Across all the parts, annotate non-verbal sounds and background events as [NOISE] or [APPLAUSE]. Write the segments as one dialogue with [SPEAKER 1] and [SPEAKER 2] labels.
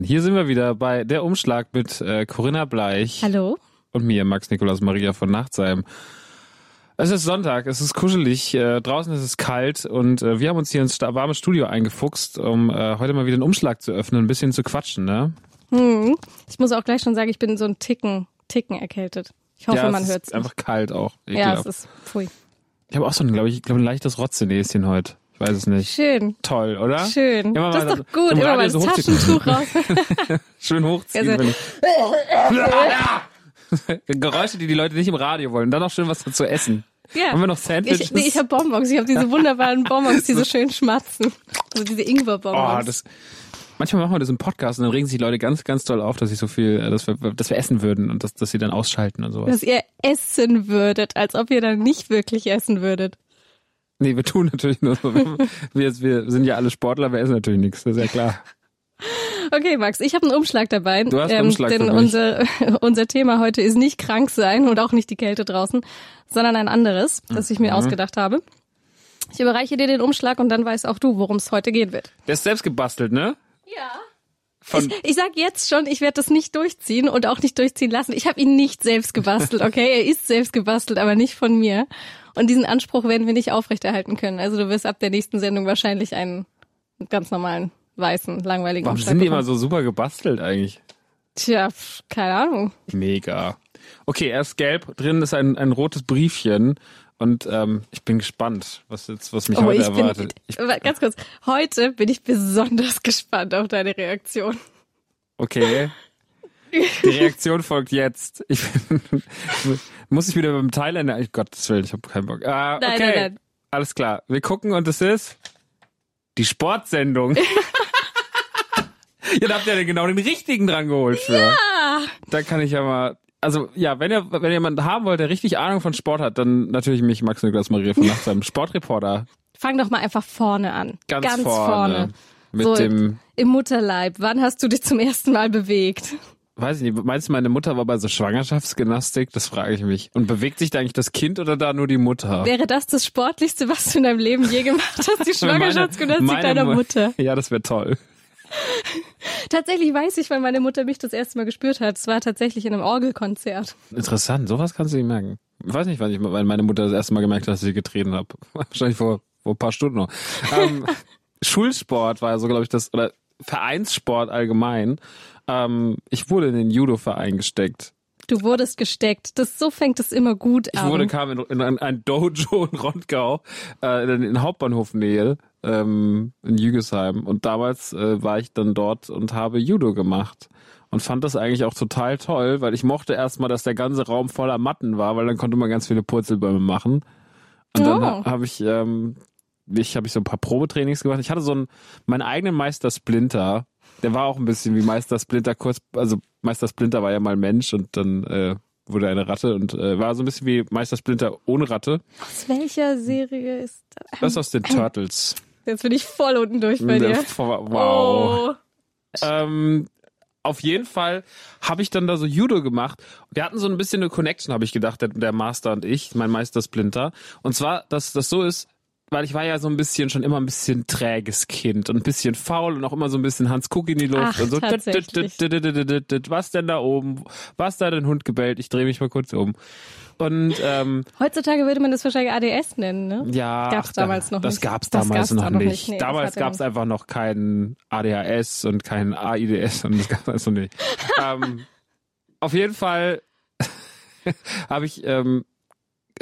[SPEAKER 1] Hier sind wir wieder bei der Umschlag mit äh, Corinna Bleich
[SPEAKER 2] Hallo.
[SPEAKER 1] und mir, Max Nikolaus Maria von Nachtsheim. Es ist Sonntag, es ist kuschelig, äh, draußen ist es kalt und äh, wir haben uns hier ins warme Studio eingefuchst, um äh, heute mal wieder einen Umschlag zu öffnen, ein bisschen zu quatschen, ne?
[SPEAKER 2] Hm. Ich muss auch gleich schon sagen, ich bin so ein Ticken, Ticken erkältet. Ich hoffe,
[SPEAKER 1] ja,
[SPEAKER 2] man hört es.
[SPEAKER 1] einfach kalt auch.
[SPEAKER 2] Ja,
[SPEAKER 1] Ekelhaft.
[SPEAKER 2] es ist pfui.
[SPEAKER 1] ich habe auch so ein, glaube ich, glaube ein leichtes Rotzenäschen heute. Ich weiß es nicht.
[SPEAKER 2] Schön.
[SPEAKER 1] Toll, oder?
[SPEAKER 2] Schön.
[SPEAKER 1] Immer
[SPEAKER 2] das
[SPEAKER 1] mal
[SPEAKER 2] ist doch gut.
[SPEAKER 1] im
[SPEAKER 2] Immer mal das
[SPEAKER 1] so hochziehen.
[SPEAKER 2] Taschentuch raus. [LAUGHS]
[SPEAKER 1] Schön hochziehen.
[SPEAKER 2] Also- [LAUGHS]
[SPEAKER 1] Geräusche, die die Leute nicht im Radio wollen. Dann noch schön was dazu essen.
[SPEAKER 2] ja.
[SPEAKER 1] Haben wir noch Sandwiches?
[SPEAKER 2] Ich, nee, ich habe Bonbons. Ich habe diese wunderbaren Bonbons, die so [LAUGHS] schön schmatzen. Also diese
[SPEAKER 1] Oh,
[SPEAKER 2] Ingwer-Bonbons.
[SPEAKER 1] das. Manchmal machen wir das im Podcast und dann regen sich die Leute ganz, ganz toll auf, dass ich so viel, äh, dass wir, dass wir essen würden und dass, dass sie dann ausschalten und sowas.
[SPEAKER 2] dass ihr essen würdet, als ob ihr dann nicht wirklich essen würdet.
[SPEAKER 1] Nee, wir tun natürlich nur so. Wir, wir, sind ja alle Sportler, wir essen natürlich nichts, das ist ja klar.
[SPEAKER 2] Okay, Max, ich habe einen Umschlag dabei.
[SPEAKER 1] Du hast einen Umschlag
[SPEAKER 2] denn unser, [LAUGHS] unser Thema heute ist nicht krank sein und auch nicht die Kälte draußen, sondern ein anderes, das ich mir
[SPEAKER 1] Mhm.
[SPEAKER 2] ausgedacht habe. Ich überreiche dir den Umschlag und dann weißt auch du, worum es heute gehen wird.
[SPEAKER 1] Der ist selbst gebastelt, ne?
[SPEAKER 2] Ja.
[SPEAKER 1] Von,
[SPEAKER 2] Ich sag jetzt schon, ich werde das nicht durchziehen und auch nicht durchziehen lassen. Ich habe ihn nicht selbst gebastelt, okay? Er ist selbst gebastelt, aber nicht von mir. Und diesen Anspruch werden wir nicht aufrechterhalten können. Also du wirst ab der nächsten Sendung wahrscheinlich einen ganz normalen, weißen, langweiligen
[SPEAKER 1] warum
[SPEAKER 2] Umschlag
[SPEAKER 1] sind die
[SPEAKER 2] bekommen.
[SPEAKER 1] immer so super gebastelt eigentlich?
[SPEAKER 2] Tja, keine Ahnung.
[SPEAKER 1] Mega. Okay, er ist gelb, drin ist ein, ein rotes Briefchen und ähm, ich bin gespannt, was jetzt, was mich
[SPEAKER 2] Oh,
[SPEAKER 1] heute
[SPEAKER 2] ich bin,
[SPEAKER 1] erwartet. Ich,
[SPEAKER 2] aber ganz kurz, heute bin ich besonders [LAUGHS] gespannt auf deine Reaktion.
[SPEAKER 1] okay. [LAUGHS] Die Reaktion folgt jetzt. Ich bin, muss ich wieder beim Thailänder. Ich Gottes Willen, ich habe keinen Bock. Ah,
[SPEAKER 2] Nein,
[SPEAKER 1] okay.
[SPEAKER 2] nein, nein.
[SPEAKER 1] Alles klar. Wir gucken und es ist die Sportsendung. [LAUGHS] ja, da habt ihr ja genau den richtigen dran geholt für.
[SPEAKER 2] Ah,
[SPEAKER 1] Da kann ich ja mal. Also ja, wenn ihr wenn ihr jemanden haben wollt, der richtig Ahnung von Sport hat, dann natürlich mich, Max Niklas Maria von Nacht, seinem Sportreporter.
[SPEAKER 2] fang doch mal einfach vorne an.
[SPEAKER 1] Ganz,
[SPEAKER 2] vorne.
[SPEAKER 1] vorne. Mit
[SPEAKER 2] so
[SPEAKER 1] dem,
[SPEAKER 2] im Mutterleib. Wann hast du dich zum ersten Mal bewegt?
[SPEAKER 1] Weiß ich nicht, meinst du, meine Mutter war bei so Schwangerschaftsgymnastik? Das frage ich mich. Und bewegt sich da eigentlich das Kind oder da nur die Mutter?
[SPEAKER 2] Wäre das das Sportlichste, was du in deinem Leben je gemacht hast? Die [LAUGHS] Schwangerschaftsgymnastik
[SPEAKER 1] Meine-
[SPEAKER 2] deiner
[SPEAKER 1] meine Mu-
[SPEAKER 2] Mutter.
[SPEAKER 1] Ja, das wäre toll. [LAUGHS]
[SPEAKER 2] Tatsächlich weiß ich, weil meine Mutter mich das erste Mal gespürt hat. Es war tatsächlich in einem Orgelkonzert.
[SPEAKER 1] Interessant, sowas kannst du nicht merken. Ich weiß nicht, wann ich weil meine Mutter das erste Mal gemerkt hat, dass ich sie getreten habe. [LAUGHS] Wahrscheinlich vor, vor ein paar Stunden noch. Ähm, Schulsport war so, glaube ich, das, oder Vereinssport allgemein. Ähm, ich wurde in den Judo-Verein gesteckt.
[SPEAKER 2] Du wurdest gesteckt. Das so fängt es immer gut
[SPEAKER 1] Ich
[SPEAKER 2] an.
[SPEAKER 1] wurde, kam in, in ein, ein Dojo in Rondgau, äh, in, in Hauptbahnhofnähe, ähm, in Jügesheim. Und damals äh, war ich dann dort und habe Judo gemacht. Und fand das eigentlich auch total toll, weil ich mochte erstmal, dass der ganze Raum voller Matten war, weil dann konnte man ganz viele Purzelbäume machen. Und dann
[SPEAKER 2] Oh.
[SPEAKER 1] ha- habe ich, ähm, ich habe ich so ein paar Probetrainings gemacht. Ich hatte so einen, meinen eigenen Meister Splinter. Der war auch ein bisschen wie Meister Splinter kurz, also Meister Splinter war ja mal Mensch und dann äh, wurde er eine Ratte und äh, war so ein bisschen wie Meister Splinter ohne Ratte.
[SPEAKER 2] Aus welcher Serie ist das?
[SPEAKER 1] Das ist aus den Turtles.
[SPEAKER 2] Jetzt bin ich voll unten durch bei dir.
[SPEAKER 1] Wow.
[SPEAKER 2] Oh.
[SPEAKER 1] Ähm, auf jeden Fall habe ich dann da so Judo gemacht. Wir hatten so ein bisschen eine Connection, habe ich gedacht, der, der Master und ich, mein Meister Splinter. Und zwar, dass das so ist, weil ich war ja so ein bisschen schon immer ein bisschen träges Kind und ein bisschen faul und auch immer so ein bisschen Hans Kuck in die Luft
[SPEAKER 2] Ach,
[SPEAKER 1] und so. Was denn da oben? Was da den Hund gebellt? Ich drehe mich mal kurz um. Und ähm,
[SPEAKER 2] Heutzutage würde man das wahrscheinlich ADS nennen, ne?
[SPEAKER 1] ja,
[SPEAKER 2] Gab's
[SPEAKER 1] ach, da-
[SPEAKER 2] damals noch
[SPEAKER 1] das
[SPEAKER 2] nicht.
[SPEAKER 1] gab's
[SPEAKER 2] Das
[SPEAKER 1] damals
[SPEAKER 2] gab's
[SPEAKER 1] noch
[SPEAKER 2] noch
[SPEAKER 1] nicht.
[SPEAKER 2] Nee,
[SPEAKER 1] damals gab's einfach noch kein ADHS und kein AIDS und das gab's also nicht. [LAUGHS] ähm, auf jeden Fall [LAUGHS] habe ich, ähm,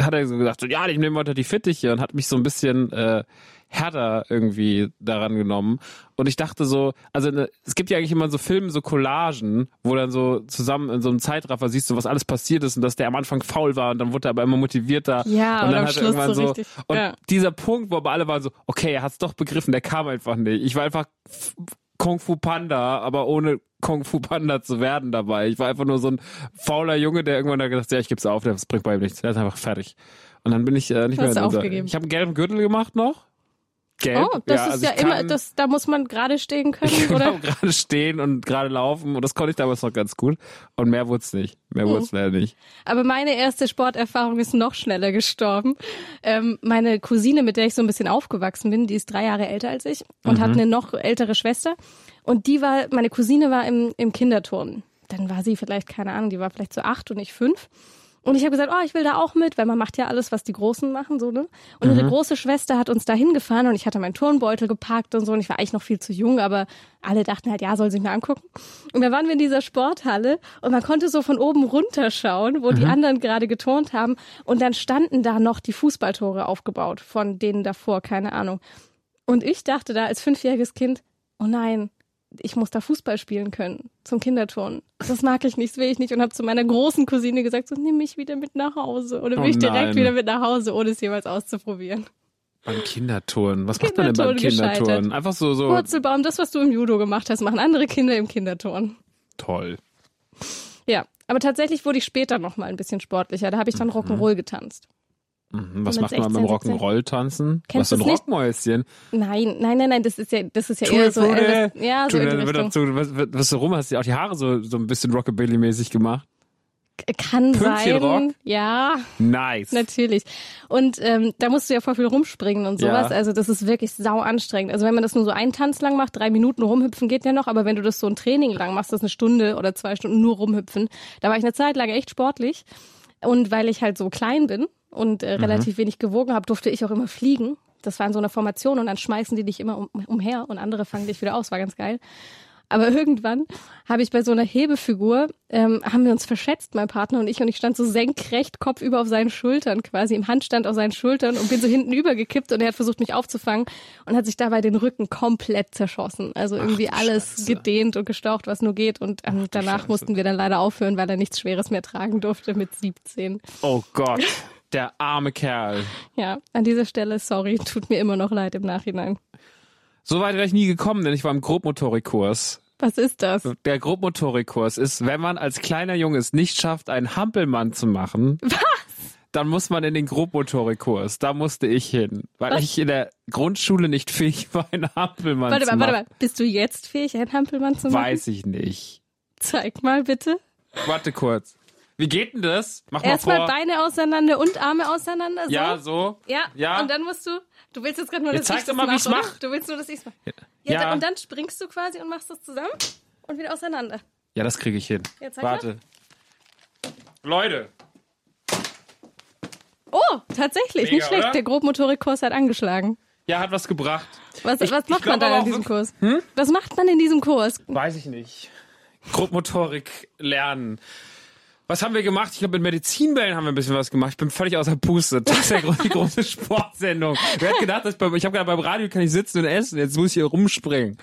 [SPEAKER 1] hat er so gesagt, so, ja, ich nehme heute die Fittiche und hat mich so ein bisschen äh, härter irgendwie daran genommen. Und ich dachte so, also ne, es gibt ja eigentlich immer so Filme, so Collagen, wo dann so zusammen in so einem Zeitraffer siehst du, was alles passiert ist und dass der am Anfang faul war und dann wurde er aber immer motivierter.
[SPEAKER 2] Ja,
[SPEAKER 1] und
[SPEAKER 2] und
[SPEAKER 1] dann
[SPEAKER 2] am
[SPEAKER 1] hat
[SPEAKER 2] Schluss
[SPEAKER 1] irgendwann
[SPEAKER 2] so richtig,
[SPEAKER 1] und
[SPEAKER 2] ja.
[SPEAKER 1] dieser Punkt, wo aber alle waren so, okay, er hat's doch begriffen, der kam einfach nicht. Ich war einfach Kung Fu Panda, aber ohne Kung Fu Panda zu werden dabei. Ich war einfach nur so ein fauler Junge, der irgendwann da gesagt hat, ja, ich geb's auf, das bringt bei ihm nichts. Der ist einfach fertig. Und dann bin ich äh, nicht
[SPEAKER 2] Hast
[SPEAKER 1] mehr in unser? Ich habe einen gelben Gürtel gemacht noch. Gelb.
[SPEAKER 2] Oh, das ist
[SPEAKER 1] also
[SPEAKER 2] ja
[SPEAKER 1] ich
[SPEAKER 2] immer, das, da muss man gerade stehen können, [LAUGHS]
[SPEAKER 1] genau,
[SPEAKER 2] oder?
[SPEAKER 1] gerade stehen und gerade laufen und das konnte ich damals noch ganz gut und mehr wurde es nicht. Mehr
[SPEAKER 2] Mhm.
[SPEAKER 1] wurde es leider nicht.
[SPEAKER 2] Aber meine erste Sporterfahrung ist noch schneller gestorben. Ähm, meine Cousine, mit der ich so ein bisschen aufgewachsen bin, die ist drei Jahre älter als ich und
[SPEAKER 1] Mhm.
[SPEAKER 2] hat eine noch ältere Schwester. Und die war, meine Cousine war im, im Kinderturnen. Dann war sie vielleicht, keine Ahnung, die war vielleicht so acht und ich fünf. Und ich habe gesagt, oh, ich will da auch mit, weil man macht ja alles, was die Großen machen, so, ne? Und
[SPEAKER 1] Mhm.
[SPEAKER 2] ihre große Schwester hat uns da hingefahren und ich hatte meinen Turnbeutel gepackt und so und ich war eigentlich noch viel zu jung, aber alle dachten halt, ja, soll sich mal angucken. Und dann waren wir in dieser Sporthalle und man konnte so von oben runterschauen, wo die
[SPEAKER 1] Mhm.
[SPEAKER 2] anderen gerade geturnt haben und dann standen da noch die Fußballtore aufgebaut von denen davor, keine Ahnung. Und ich dachte da als fünfjähriges Kind, oh nein, ich muss da Fußball spielen können zum Kinderturnen. Das mag ich nicht, das will ich nicht und habe zu meiner großen Cousine gesagt, so nimm mich wieder mit nach Hause oder will
[SPEAKER 1] Oh
[SPEAKER 2] ich direkt wieder mit nach Hause, ohne es jemals auszuprobieren.
[SPEAKER 1] Beim Kinderturnen. Was macht man denn beim
[SPEAKER 2] Kinderturnen gescheitert.
[SPEAKER 1] Einfach so, so
[SPEAKER 2] Purzelbaum, das, was du im Judo gemacht hast, machen andere Kinder im Kinderturnen.
[SPEAKER 1] toll.
[SPEAKER 2] Ja, aber tatsächlich wurde ich später noch mal ein bisschen sportlicher. Da habe ich dann Rock'n'Roll getanzt.
[SPEAKER 1] Mhm. Was macht man
[SPEAKER 2] 16,
[SPEAKER 1] beim
[SPEAKER 2] 17?
[SPEAKER 1] Rock'n'Roll-Tanzen?
[SPEAKER 2] Kennst
[SPEAKER 1] Was ein? Rockmäuschen?
[SPEAKER 2] Nein, nein, nein, nein, das ist ja, das ist ja eher so. Elvis, ja, so in
[SPEAKER 1] wird dazu, was, was du rum hast, ja auch die Haare so, so ein bisschen Rockabilly-mäßig gemacht.
[SPEAKER 2] Kann
[SPEAKER 1] Pünktchenrock?
[SPEAKER 2] sein. Ja,
[SPEAKER 1] Nice.
[SPEAKER 2] natürlich. Und ähm, da musst du ja voll viel rumspringen und sowas.
[SPEAKER 1] Ja.
[SPEAKER 2] Also das ist wirklich sau anstrengend. Also wenn man das nur so einen Tanz lang macht, drei Minuten rumhüpfen geht ja noch, aber wenn du das so ein Training lang machst, das eine Stunde oder zwei Stunden nur rumhüpfen, da war ich eine Zeit lang echt sportlich. Und weil ich halt so klein bin und
[SPEAKER 1] Mhm.
[SPEAKER 2] äh, relativ wenig gewogen habe, durfte ich auch immer fliegen. Das war in so einer Formation und dann schmeißen die dich immer um, umher und andere fangen dich wieder aus. War ganz geil. Aber irgendwann habe ich bei so einer Hebefigur, ähm, haben wir uns verschätzt, mein Partner und ich, und ich stand so senkrecht, kopfüber auf seinen Schultern quasi, im Handstand auf seinen Schultern und bin so hinten übergekippt und er hat versucht, mich aufzufangen und hat sich dabei den Rücken komplett zerschossen. Also irgendwie alles
[SPEAKER 1] Scheiße.
[SPEAKER 2] gedehnt und gestaucht, was nur geht. Und ähm, danach
[SPEAKER 1] Scheiße.
[SPEAKER 2] mussten wir dann leider aufhören, weil er nichts Schweres mehr tragen durfte mit 17.
[SPEAKER 1] Oh Gott. Der arme Kerl.
[SPEAKER 2] Ja, an dieser Stelle, sorry, tut mir immer noch leid im Nachhinein.
[SPEAKER 1] So weit wäre ich nie gekommen, denn ich war im Grobmotorikkurs.
[SPEAKER 2] Was ist das?
[SPEAKER 1] Der Grobmotorikkurs ist, wenn man als kleiner Junge es nicht schafft, einen Hampelmann zu machen. Was? Dann muss man in den Grobmotorikkurs. Da musste ich hin, weil
[SPEAKER 2] Was?
[SPEAKER 1] ich in der Grundschule nicht fähig war, einen Hampelmann
[SPEAKER 2] Warte
[SPEAKER 1] zu
[SPEAKER 2] mal,
[SPEAKER 1] machen.
[SPEAKER 2] warte mal. Bist du jetzt fähig, einen Hampelmann zu machen?
[SPEAKER 1] Weiß ich nicht.
[SPEAKER 2] Zeig mal bitte.
[SPEAKER 1] Warte kurz. Wie geht denn das? Mach mal
[SPEAKER 2] Erstmal
[SPEAKER 1] vor.
[SPEAKER 2] Beine auseinander und Arme auseinander. So.
[SPEAKER 1] Ja, so.
[SPEAKER 2] Ja.
[SPEAKER 1] Ja.
[SPEAKER 2] Und dann musst du. Du willst jetzt gerade nur,
[SPEAKER 1] Jetzt
[SPEAKER 2] dass
[SPEAKER 1] zeig
[SPEAKER 2] ich
[SPEAKER 1] doch
[SPEAKER 2] das
[SPEAKER 1] mal, wie ich's mach.
[SPEAKER 2] Du willst nur, dass ich's mache. Ja.
[SPEAKER 1] Ja.
[SPEAKER 2] dann- Und dann springst du quasi und machst das zusammen und wieder auseinander.
[SPEAKER 1] Ja, das kriege ich hin.
[SPEAKER 2] Ja, zeig mal.
[SPEAKER 1] Warte. Leute,
[SPEAKER 2] Oh, tatsächlich,
[SPEAKER 1] Mega,
[SPEAKER 2] nicht schlecht.
[SPEAKER 1] oder?
[SPEAKER 2] Der Grobmotorikkurs hat angeschlagen.
[SPEAKER 1] ja, hat was gebracht.
[SPEAKER 2] Was,
[SPEAKER 1] Ich-
[SPEAKER 2] was macht
[SPEAKER 1] glaub
[SPEAKER 2] man dann
[SPEAKER 1] aber
[SPEAKER 2] in diesem Kurs? Was macht man in diesem Kurs?
[SPEAKER 1] Weiß ich nicht. Grobmotorik lernen. Was haben wir gemacht? Ich glaube, mit Medizinbällen haben wir ein bisschen was gemacht. Ich bin völlig außer Puste. Das ist ja die große [LAUGHS] Sportsendung. Wer hat gedacht, dass beim, ich habe gedacht, beim Radio kann ich sitzen und essen. Jetzt muss ich hier rumspringen.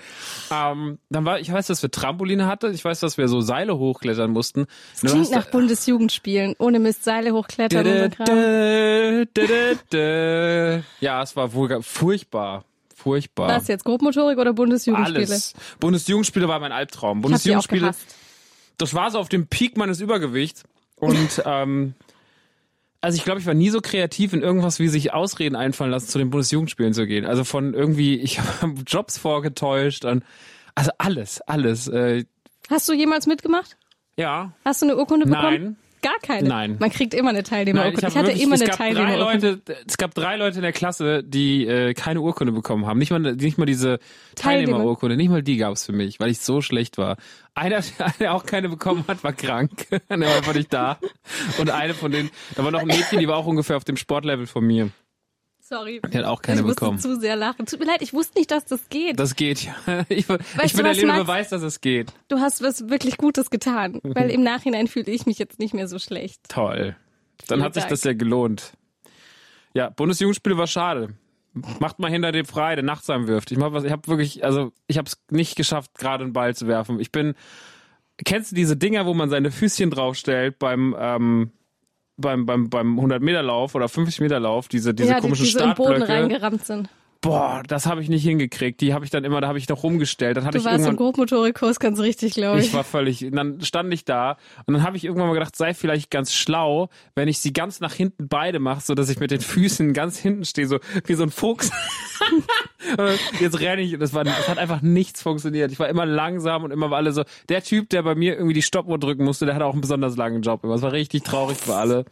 [SPEAKER 1] Ähm, dann war, ich weiß, dass wir Trampoline hatten. Ich weiß, dass wir so Seile hochklettern mussten.
[SPEAKER 2] Das klingt nach Bundesjugendspielen. Ohne Mist, Seile hochklettern
[SPEAKER 1] dä, dä. Ja, es war wohl furchtbar. Furchtbar.
[SPEAKER 2] Was jetzt, Grobmotorik oder Bundesjugendspiele?
[SPEAKER 1] Alles. Bundesjugendspiele war mein Albtraum.
[SPEAKER 2] Ich
[SPEAKER 1] Bundesjugendspiele. Das war so auf dem Peak meines Übergewichts. Und [LAUGHS] ähm, also ich glaube, ich war nie so kreativ in irgendwas, wie sich Ausreden einfallen lassen, zu den Bundesjugendspielen zu gehen. Also von irgendwie, [LAUGHS] ich habe Jobs vorgetäuscht und also alles, alles. Äh,
[SPEAKER 2] Hast du jemals mitgemacht?
[SPEAKER 1] ja.
[SPEAKER 2] Hast du eine Urkunde bekommen?
[SPEAKER 1] Nein.
[SPEAKER 2] Gar keine.
[SPEAKER 1] Nein.
[SPEAKER 2] Man kriegt immer eine Teilnehmerurkunde.
[SPEAKER 1] hab
[SPEAKER 2] ich, hatte
[SPEAKER 1] wirklich-
[SPEAKER 2] immer
[SPEAKER 1] es
[SPEAKER 2] eine
[SPEAKER 1] gab drei
[SPEAKER 2] Teilnehmerurkunde.
[SPEAKER 1] Leute, es gab drei Leute in der Klasse, die äh, keine Urkunde bekommen haben. Nicht mal, nicht mal diese
[SPEAKER 2] Teilnehmer.
[SPEAKER 1] Teilnehmerurkunde, nicht mal die gab's für mich, weil ich so schlecht war. Einer, [LAUGHS] der auch keine bekommen hat, war krank. [LAUGHS] der war einfach nicht da. Und eine von denen, da war noch ein Mädchen, die war auch ungefähr auf dem Sportlevel von mir.
[SPEAKER 2] Sorry.
[SPEAKER 1] Die hat auch keine
[SPEAKER 2] ich musste
[SPEAKER 1] bekommen.
[SPEAKER 2] zu sehr lachen. Tut mir leid, ich wusste nicht, dass das geht.
[SPEAKER 1] Das geht ja. [LAUGHS] Ich, ich
[SPEAKER 2] du
[SPEAKER 1] bin der lebende? Beweis, dass es geht.
[SPEAKER 2] du hast was wirklich Gutes getan. Weil [LAUGHS] im Nachhinein fühle ich mich jetzt nicht mehr so schlecht.
[SPEAKER 1] Toll. Dann
[SPEAKER 2] Vielen
[SPEAKER 1] hat sich das ja gelohnt. Ja, Bundesjugendspiele war schade. Macht mal hinter dem frei, der nachts wirft. Ich mach was, ich habe wirklich, also ich habe es nicht geschafft, gerade einen Ball zu werfen. Ich bin, kennst du diese Dinger, wo man seine Füßchen draufstellt beim ähm, beim beim beim 100 Meter Lauf oder 50 Meter Lauf, diese diese
[SPEAKER 2] ja, die,
[SPEAKER 1] komischen
[SPEAKER 2] die so Boden
[SPEAKER 1] Startblöcke.
[SPEAKER 2] reingerammt sind.
[SPEAKER 1] Boah, das habe ich nicht hingekriegt. Die habe ich dann immer, da habe ich noch rumgestellt. Dann hatte
[SPEAKER 2] Du
[SPEAKER 1] ich
[SPEAKER 2] warst im Grobmotorikkurs ganz richtig, glaube ich.
[SPEAKER 1] ich war völlig, dann stand ich da und dann habe ich irgendwann mal gedacht, sei vielleicht ganz schlau, wenn ich sie ganz nach hinten beide mache, so dass ich mit den Füßen ganz hinten stehe, so wie so ein Fuchs. [LAUGHS] Jetzt renne ich und das, war, das hat einfach nichts funktioniert. Ich war immer langsam und immer war alle so, der Typ, der bei mir irgendwie die Stoppuhr drücken musste, der hatte auch einen besonders langen Job. immer. Es war richtig traurig für alle.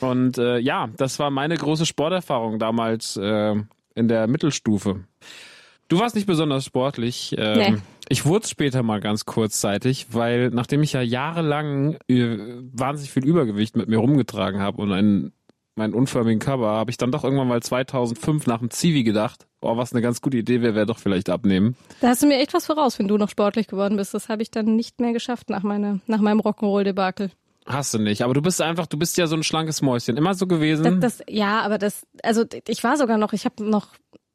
[SPEAKER 1] Und äh, ja, das war meine große Sporterfahrung damals äh, in der Mittelstufe. Du warst nicht besonders sportlich. Ähm,
[SPEAKER 2] Nee.
[SPEAKER 1] Ich wurde später mal ganz kurzzeitig, weil nachdem ich ja jahrelang äh, wahnsinnig viel Übergewicht mit mir rumgetragen habe und einen, meinen unförmigen Cover, habe ich dann doch irgendwann mal 2005 nach dem Zivi gedacht, oh, was eine ganz gute Idee wäre, wäre doch vielleicht abnehmen.
[SPEAKER 2] Da hast du mir echt was voraus, wenn du noch sportlich geworden bist. Das habe ich dann nicht mehr geschafft nach, meiner, nach meinem Rock'n'Roll-Debakel.
[SPEAKER 1] Hast du nicht, aber du bist einfach, du bist ja so ein schlankes Mäuschen, immer so gewesen.
[SPEAKER 2] Das, das, ja, aber das, also ich war sogar noch, ich habe noch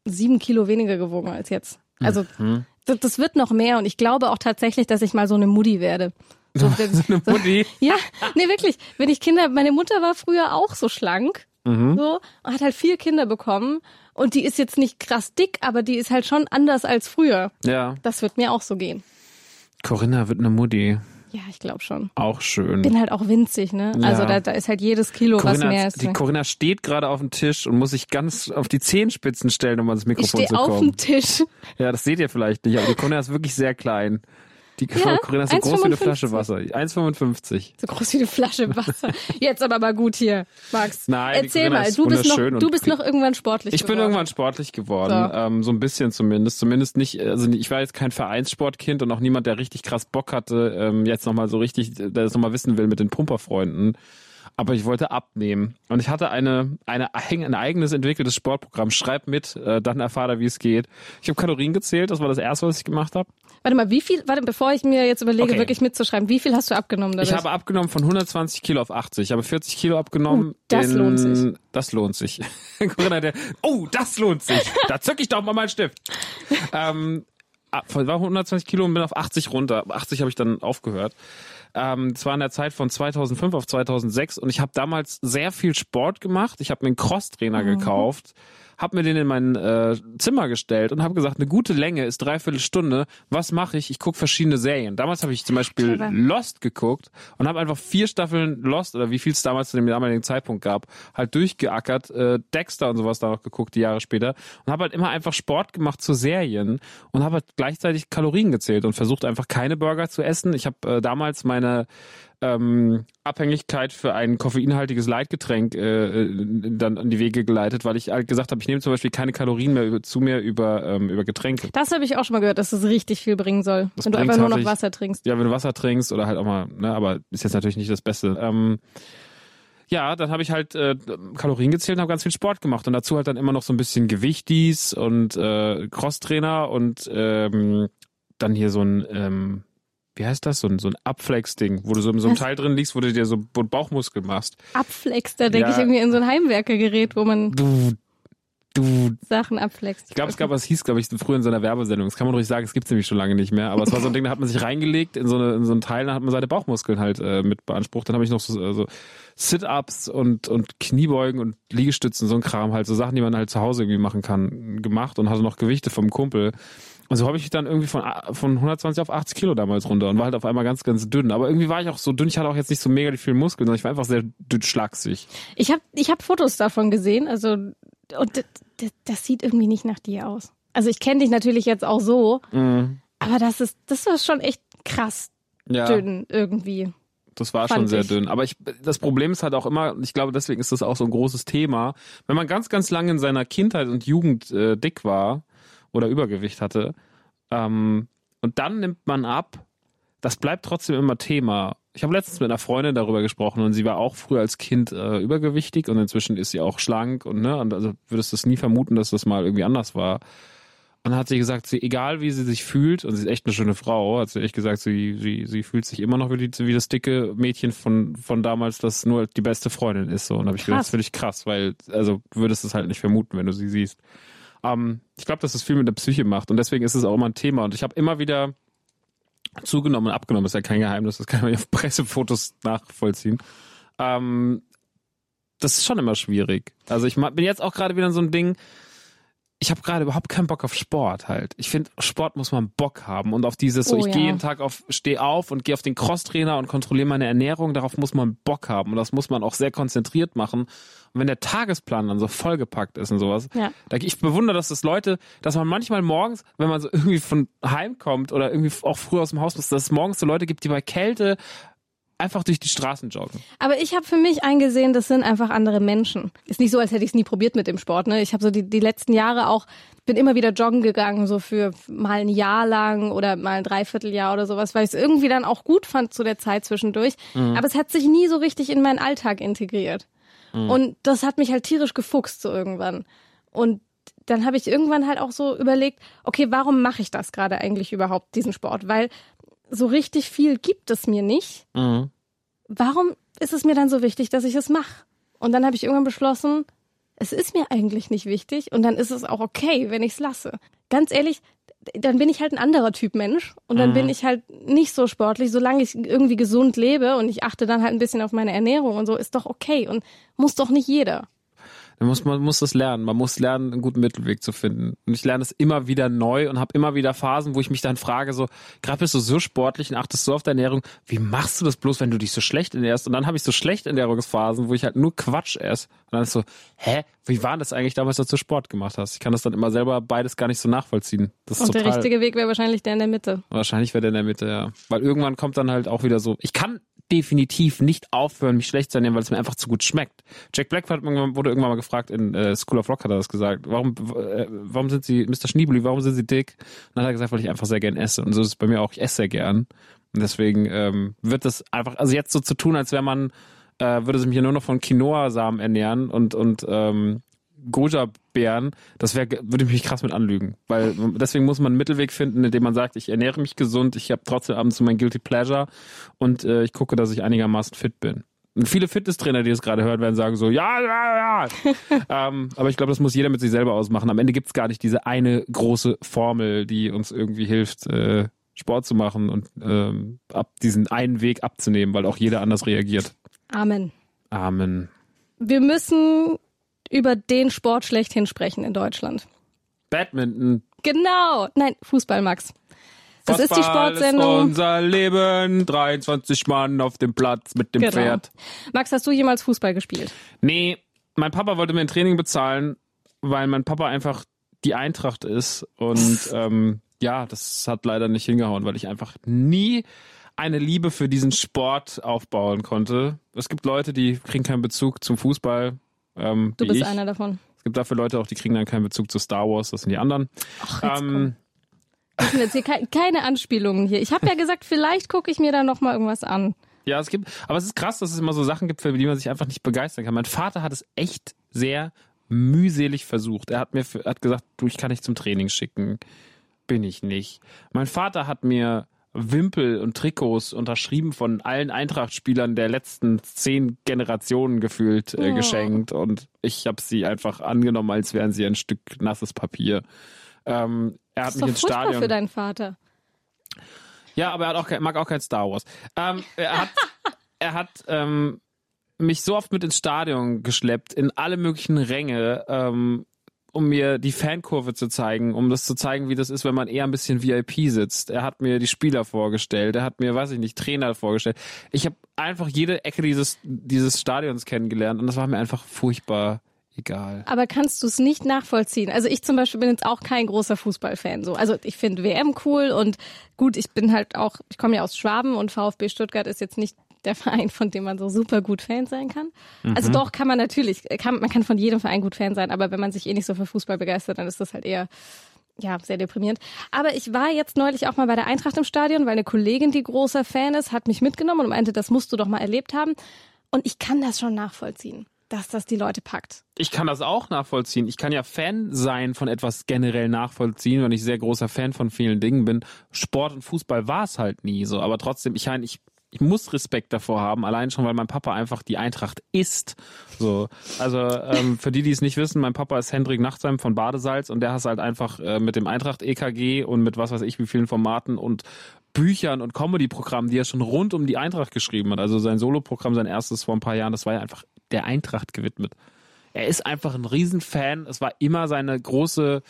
[SPEAKER 2] sieben Kilo weniger gewogen als jetzt. Also
[SPEAKER 1] Mhm.
[SPEAKER 2] das, das wird noch mehr und ich glaube auch tatsächlich, dass ich mal so eine Mutti werde. So, [LAUGHS]
[SPEAKER 1] so eine Mutti.
[SPEAKER 2] Ja, nee, wirklich. Wenn ich Kinder, meine Mutter war früher auch so schlank,
[SPEAKER 1] Mhm.
[SPEAKER 2] so, und hat halt vier Kinder bekommen. Und die ist jetzt nicht krass dick, aber die ist halt schon anders als früher.
[SPEAKER 1] Ja.
[SPEAKER 2] Das wird mir auch so gehen.
[SPEAKER 1] Corinna wird eine Mutti.
[SPEAKER 2] Ja, ich glaube schon.
[SPEAKER 1] Auch schön.
[SPEAKER 2] Bin halt auch winzig, ne?
[SPEAKER 1] Ja.
[SPEAKER 2] Also da, da ist halt jedes Kilo was
[SPEAKER 1] Corinna,
[SPEAKER 2] mehr
[SPEAKER 1] hat-
[SPEAKER 2] ist.
[SPEAKER 1] die Corinna steht gerade auf dem Tisch und muss sich ganz auf die Zehenspitzen stellen, um ans
[SPEAKER 2] Ich
[SPEAKER 1] Mikrofon
[SPEAKER 2] stehe
[SPEAKER 1] zu
[SPEAKER 2] auf
[SPEAKER 1] kommen.
[SPEAKER 2] dem Tisch.
[SPEAKER 1] Ja, das seht ihr vielleicht nicht, aber die Corinna ist wirklich sehr klein. Die
[SPEAKER 2] Ja,
[SPEAKER 1] Corinna ist so groß wie eine
[SPEAKER 2] 1,55.
[SPEAKER 1] Flasche Wasser. 1,55.
[SPEAKER 2] So groß wie eine Flasche Wasser. [LAUGHS] Jetzt aber mal gut hier, Max.
[SPEAKER 1] Nein,
[SPEAKER 2] Erzähl mal, du bist noch, du bist noch irgendwann sportlich
[SPEAKER 1] Ich bin
[SPEAKER 2] geworden.
[SPEAKER 1] irgendwann sportlich geworden,
[SPEAKER 2] So.
[SPEAKER 1] ähm, so ein bisschen zumindest. Zumindest nicht, also ich war jetzt kein Vereinssportkind und auch niemand, der richtig krass Bock hatte, ähm, jetzt nochmal so richtig, der das nochmal wissen will mit den Pumperfreunden. Aber ich wollte abnehmen. Und ich hatte eine, eine, ein eigenes entwickeltes Sportprogramm. Schreib mit, äh, dann erfahr da, wie es geht. Ich habe Kalorien gezählt, das war das erste, was ich gemacht habe.
[SPEAKER 2] Warte mal, wie viel, warte, bevor ich mir jetzt überlege,
[SPEAKER 1] Okay.
[SPEAKER 2] wirklich mitzuschreiben, wie viel hast du abgenommen dadurch?
[SPEAKER 1] Ich habe abgenommen von 120 Kilo auf 80. Ich habe 40 Kilo abgenommen.
[SPEAKER 2] Uh, das
[SPEAKER 1] in,
[SPEAKER 2] lohnt sich.
[SPEAKER 1] Das lohnt sich. [LAUGHS] Corinna, der, oh, das lohnt sich. Da zück ich doch mal meinen Stift. [LAUGHS] ähm, war 120 Kilo und bin auf 80 runter. 80 habe ich dann aufgehört. Ähm, das war in der Zeit von 2005 auf 2006 und ich habe damals sehr viel Sport gemacht. Ich habe mir einen Crosstrainer gekauft, habe mir den in mein äh, Zimmer gestellt und habe gesagt, eine gute Länge ist dreiviertel Stunde. Was mache ich? Ich gucke verschiedene Serien. Damals habe ich zum Beispiel
[SPEAKER 2] Clever.
[SPEAKER 1] Lost geguckt und habe einfach vier Staffeln Lost oder wie viel es damals zu dem damaligen Zeitpunkt gab, halt durchgeackert, äh, Dexter und sowas da noch geguckt, die Jahre später und habe halt immer einfach Sport gemacht zu Serien und habe halt gleichzeitig Kalorien gezählt und versucht einfach keine Burger zu essen. Ich habe äh, damals meine ähm, Abhängigkeit für ein koffeinhaltiges Leitgetränk äh, äh, dann an die Wege geleitet, weil ich halt gesagt habe, ich nehme zum Beispiel keine Kalorien mehr über, zu mir über, ähm, über Getränke.
[SPEAKER 2] das habe ich auch schon mal gehört, dass es richtig viel bringen soll.
[SPEAKER 1] Das
[SPEAKER 2] wenn du einfach nur noch Wasser trinkst.
[SPEAKER 1] Ja, wenn du Wasser trinkst oder halt auch mal, ne, aber ist jetzt natürlich nicht das Beste. Ähm, ja, dann habe ich halt äh, Kalorien gezählt und habe ganz viel Sport gemacht und dazu halt dann immer noch so ein bisschen Gewichtis und äh, Crosstrainer und ähm, dann hier so ein ähm, wie heißt das? So ein, so ein Abflex-Ding, wo du so in so einem
[SPEAKER 2] Was? [LAUGHS]
[SPEAKER 1] Teil drin liegst, wo du dir so Bauchmuskel machst.
[SPEAKER 2] Abflex, da denke
[SPEAKER 1] Ja.
[SPEAKER 2] ich irgendwie in so ein Heimwerkergerät, wo man
[SPEAKER 1] Du, du,
[SPEAKER 2] Sachen abflext.
[SPEAKER 1] Ich glaube, es gab, was hieß, glaube ich, früher in so einer Werbesendung. Das kann man ruhig sagen, es gibt's nämlich schon lange nicht mehr. Aber es war so ein Ding, da hat man sich reingelegt in so, eine, in so einen Teil, da hat man seine Bauchmuskeln halt äh, mit beansprucht. Dann habe ich noch so, äh, so Sit-Ups und, und Kniebeugen und Liegestützen, so ein Kram, halt so Sachen, die man halt zu Hause irgendwie machen kann, gemacht und hatte noch Gewichte vom Kumpel. Und so habe ich mich dann irgendwie von, von 120 auf 80 Kilo damals runter und war halt auf einmal ganz, ganz dünn. Aber irgendwie war ich auch so dünn, ich hatte auch jetzt nicht so mega viel Muskeln, sondern ich war einfach sehr dünn schlaksig.
[SPEAKER 2] Ich habe ich hab Fotos davon gesehen, also und das, das, sieht irgendwie nicht nach dir aus. Also ich kenne dich natürlich jetzt auch so,
[SPEAKER 1] Mhm.
[SPEAKER 2] aber das ist das ist schon echt krass
[SPEAKER 1] Ja.
[SPEAKER 2] dünn irgendwie.
[SPEAKER 1] Das war schon sehr
[SPEAKER 2] ich.
[SPEAKER 1] dünn. Aber ich, das Problem ist halt auch immer, ich glaube, deswegen ist das auch so ein großes Thema. Wenn man ganz, ganz lange in seiner Kindheit und Jugend äh, dick war oder Übergewicht hatte, ähm, und dann nimmt man ab, das bleibt trotzdem immer Thema. Ich habe letztens mit einer Freundin darüber gesprochen und sie war auch früher als Kind äh, übergewichtig und inzwischen ist sie auch schlank und ne, und also würdest du es nie vermuten, dass das mal irgendwie anders war. Und dann hat sie gesagt, sie, egal wie sie sich fühlt, und sie ist echt eine schöne Frau, hat sie echt gesagt, sie, sie, sie fühlt sich immer noch wie, die, wie das dicke Mädchen von, von damals, das nur die beste Freundin ist. So. Und da habe ich gedacht,
[SPEAKER 2] Krass.
[SPEAKER 1] das finde ich krass, weil, also du würdest es halt nicht vermuten, wenn du sie siehst. Ähm, ich glaube, dass das viel mit der Psyche macht und deswegen ist es auch immer ein Thema. Und ich habe immer wieder zugenommen und abgenommen, ist ja kein Geheimnis, das kann man ja auf [LAUGHS] Pressefotos nachvollziehen. Ähm, das ist schon immer schwierig. Also ich bin jetzt auch gerade wieder in so ein Ding, ich habe gerade überhaupt keinen Bock auf Sport halt. Ich finde, Sport muss man Bock haben und auf dieses so,
[SPEAKER 2] Oh
[SPEAKER 1] ich
[SPEAKER 2] ja.
[SPEAKER 1] gehe jeden Tag auf, stehe auf und gehe auf den Crosstrainer und kontrolliere meine Ernährung, darauf muss man Bock haben und das muss man auch sehr konzentriert machen. Und wenn der Tagesplan dann so vollgepackt ist und sowas,
[SPEAKER 2] Ja.
[SPEAKER 1] da, ich bewundere, dass das Leute, dass man manchmal morgens, wenn man so [LAUGHS] irgendwie von heim kommt oder irgendwie auch früh aus dem Haus muss, dass es morgens so Leute gibt, die bei Kälte einfach durch die Straßen joggen.
[SPEAKER 2] Aber ich habe für mich eingesehen, das sind einfach andere Menschen. Ist nicht so, als hätte ich es nie probiert mit dem Sport. Ne? Ich habe so die, die letzten Jahre auch, bin immer wieder joggen gegangen, so für mal ein Jahr lang oder mal ein Dreivierteljahr oder sowas, weil ich es irgendwie dann auch gut fand zu der Zeit zwischendurch. Mhm. Aber es hat sich nie so richtig in meinen Alltag integriert. Mhm. Und das hat mich halt tierisch gefuchst so irgendwann. Und dann habe ich irgendwann halt auch so überlegt, okay, warum mache ich das gerade eigentlich überhaupt, diesen Sport? Weil so richtig viel gibt es mir nicht. Mhm. Warum ist es mir dann so wichtig, dass ich es mache? Und dann habe ich irgendwann beschlossen, es ist mir eigentlich nicht wichtig und dann ist es auch okay, wenn ich es lasse. Ganz ehrlich, dann bin ich halt ein anderer Typ Mensch und dann mhm. bin ich halt nicht so sportlich, solange ich irgendwie gesund lebe und ich achte dann halt ein bisschen auf meine Ernährung und so, ist doch okay und muss doch nicht jeder.
[SPEAKER 1] Man muss, man muss das lernen. Man muss lernen, einen guten Mittelweg zu finden. Und ich lerne es immer wieder neu und habe immer wieder Phasen, wo ich mich dann frage, so, gerade bist du so sportlich und achtest so auf deine Ernährung, wie machst du das bloß, wenn du dich so schlecht ernährst? Und dann habe ich so schlecht Ernährungsphasen, wo ich halt nur Quatsch esse. Und dann ist so, hä, wie war das eigentlich damals, als du Sport gemacht hast? Ich kann das dann immer selber beides gar nicht so nachvollziehen. Das ist
[SPEAKER 2] und
[SPEAKER 1] total,
[SPEAKER 2] der richtige Weg wäre wahrscheinlich der in der Mitte.
[SPEAKER 1] Wahrscheinlich wäre der in der Mitte, ja. Weil irgendwann kommt dann halt auch wieder so, ich kann definitiv nicht aufhören, mich schlecht zu ernähren, weil es mir einfach zu gut schmeckt. Jack Black wurde irgendwann mal gefragt, in äh, School of Rock hat er das gesagt, warum, äh, warum sind Sie, Mr. Schneebly, warum sind Sie dick? Und dann hat er gesagt, weil ich einfach sehr gern esse. Und so ist es bei mir auch, ich esse sehr gern. Und deswegen ähm, wird das einfach, also jetzt so zu tun, als wäre man, äh, würde sich mich ja nur noch von Quinoa-Samen ernähren und, und ähm, Goja-Bären, das wäre, würde mich krass mit anlügen. Weil deswegen muss man einen Mittelweg finden, indem man sagt, ich ernähre mich gesund, ich habe trotzdem abends so mein Guilty Pleasure und äh, ich gucke, dass ich einigermaßen fit bin. Und viele Fitnesstrainer, die das gerade hören, werden sagen so, ja, ja, ja. [LAUGHS] ähm, aber ich glaube, das muss jeder mit sich selber ausmachen. Am Ende gibt's gar nicht diese eine große Formel, die uns irgendwie hilft, äh, Sport zu machen und ähm, ab diesen einen Weg abzunehmen, weil auch jeder anders reagiert.
[SPEAKER 2] Amen.
[SPEAKER 1] Amen.
[SPEAKER 2] Wir müssen über den Sport schlechthin sprechen in Deutschland.
[SPEAKER 1] Badminton.
[SPEAKER 2] Genau. Nein, Fußball, Max. Das
[SPEAKER 1] Fußball
[SPEAKER 2] ist die Sportsendung.
[SPEAKER 1] Ist unser Leben. 23 Mann auf dem Platz mit dem genau. Pferd.
[SPEAKER 2] Max, hast du jemals Fußball gespielt?
[SPEAKER 1] Nee, mein Papa wollte mir ein Training bezahlen, weil mein Papa einfach die Eintracht ist. Und [LAUGHS] ähm, ja, das hat leider nicht hingehauen, weil ich einfach nie eine Liebe für diesen Sport aufbauen konnte. Es gibt Leute, die kriegen keinen Bezug zum Fußball. Ähm,
[SPEAKER 2] du bist
[SPEAKER 1] ich.
[SPEAKER 2] einer davon.
[SPEAKER 1] Es gibt dafür Leute auch, die kriegen dann keinen Bezug zu Star Wars, das sind die anderen.
[SPEAKER 2] Ach, ähm, das sind jetzt hier keine Anspielungen hier. Ich habe ja gesagt, vielleicht gucke ich mir da noch mal irgendwas an.
[SPEAKER 1] Ja, es gibt, aber es ist krass, dass es immer so Sachen gibt, für die man sich einfach nicht begeistern kann. Mein Vater hat es echt sehr mühselig versucht. Er hat mir hat gesagt, du, ich kann dich zum Training schicken. Bin ich nicht. Mein Vater hat mir Wimpel und Trikots unterschrieben von allen Eintracht-Spielern der letzten zehn Generationen gefühlt äh, oh. geschenkt und ich habe sie einfach angenommen, als wären sie ein Stück nasses Papier. Ähm, er hat
[SPEAKER 2] das
[SPEAKER 1] mich ins Stadion.
[SPEAKER 2] für deinen Vater.
[SPEAKER 1] Ja, aber er hat auch kein, mag auch kein Star Wars. Ähm, er hat, [LAUGHS] er hat ähm, mich so oft mit ins Stadion geschleppt in alle möglichen Ränge. Ähm, um mir die Fankurve zu zeigen, um das zu zeigen, wie das ist, wenn man eher ein bisschen VIP sitzt. Er hat mir die Spieler vorgestellt, er hat mir, weiß ich nicht, Trainer vorgestellt. Ich habe einfach jede Ecke dieses, dieses Stadions kennengelernt und das war mir einfach furchtbar egal.
[SPEAKER 2] Aber kannst du es nicht nachvollziehen? Also ich zum Beispiel bin jetzt auch kein großer Fußballfan. So, also ich finde WM cool und gut, ich bin halt auch, ich komme ja aus Schwaben und VfB Stuttgart ist jetzt nicht der Verein, von dem man so super gut Fan sein kann. Mhm. Also doch kann man natürlich, kann, man kann von jedem Verein gut Fan sein, aber wenn man sich eh nicht so für Fußball begeistert, dann ist das halt eher ja, sehr deprimierend. Aber ich war jetzt neulich auch mal bei der Eintracht im Stadion, weil eine Kollegin, die großer Fan ist, hat mich mitgenommen und meinte, das musst du doch mal erlebt haben. Und ich kann das schon nachvollziehen, dass das die Leute packt.
[SPEAKER 1] Ich kann das auch nachvollziehen. Ich kann ja Fan sein von etwas generell nachvollziehen, weil ich sehr großer Fan von vielen Dingen bin. Sport und Fußball war es halt nie so. Aber trotzdem, ich, ich ich muss Respekt davor haben, allein schon, weil mein Papa einfach die Eintracht ist. So, also ähm, für die, die es nicht wissen, mein Papa ist Hendrik Nachtsheim von Badesalz und der hat halt einfach äh, mit dem Eintracht EKG und mit was weiß ich wie vielen Formaten und Büchern und Comedy-Programmen, die er schon rund um die Eintracht geschrieben hat. Also sein Soloprogramm, sein erstes vor ein paar Jahren, das war ja einfach der Eintracht gewidmet. Er ist einfach ein Riesenfan. Es war immer seine große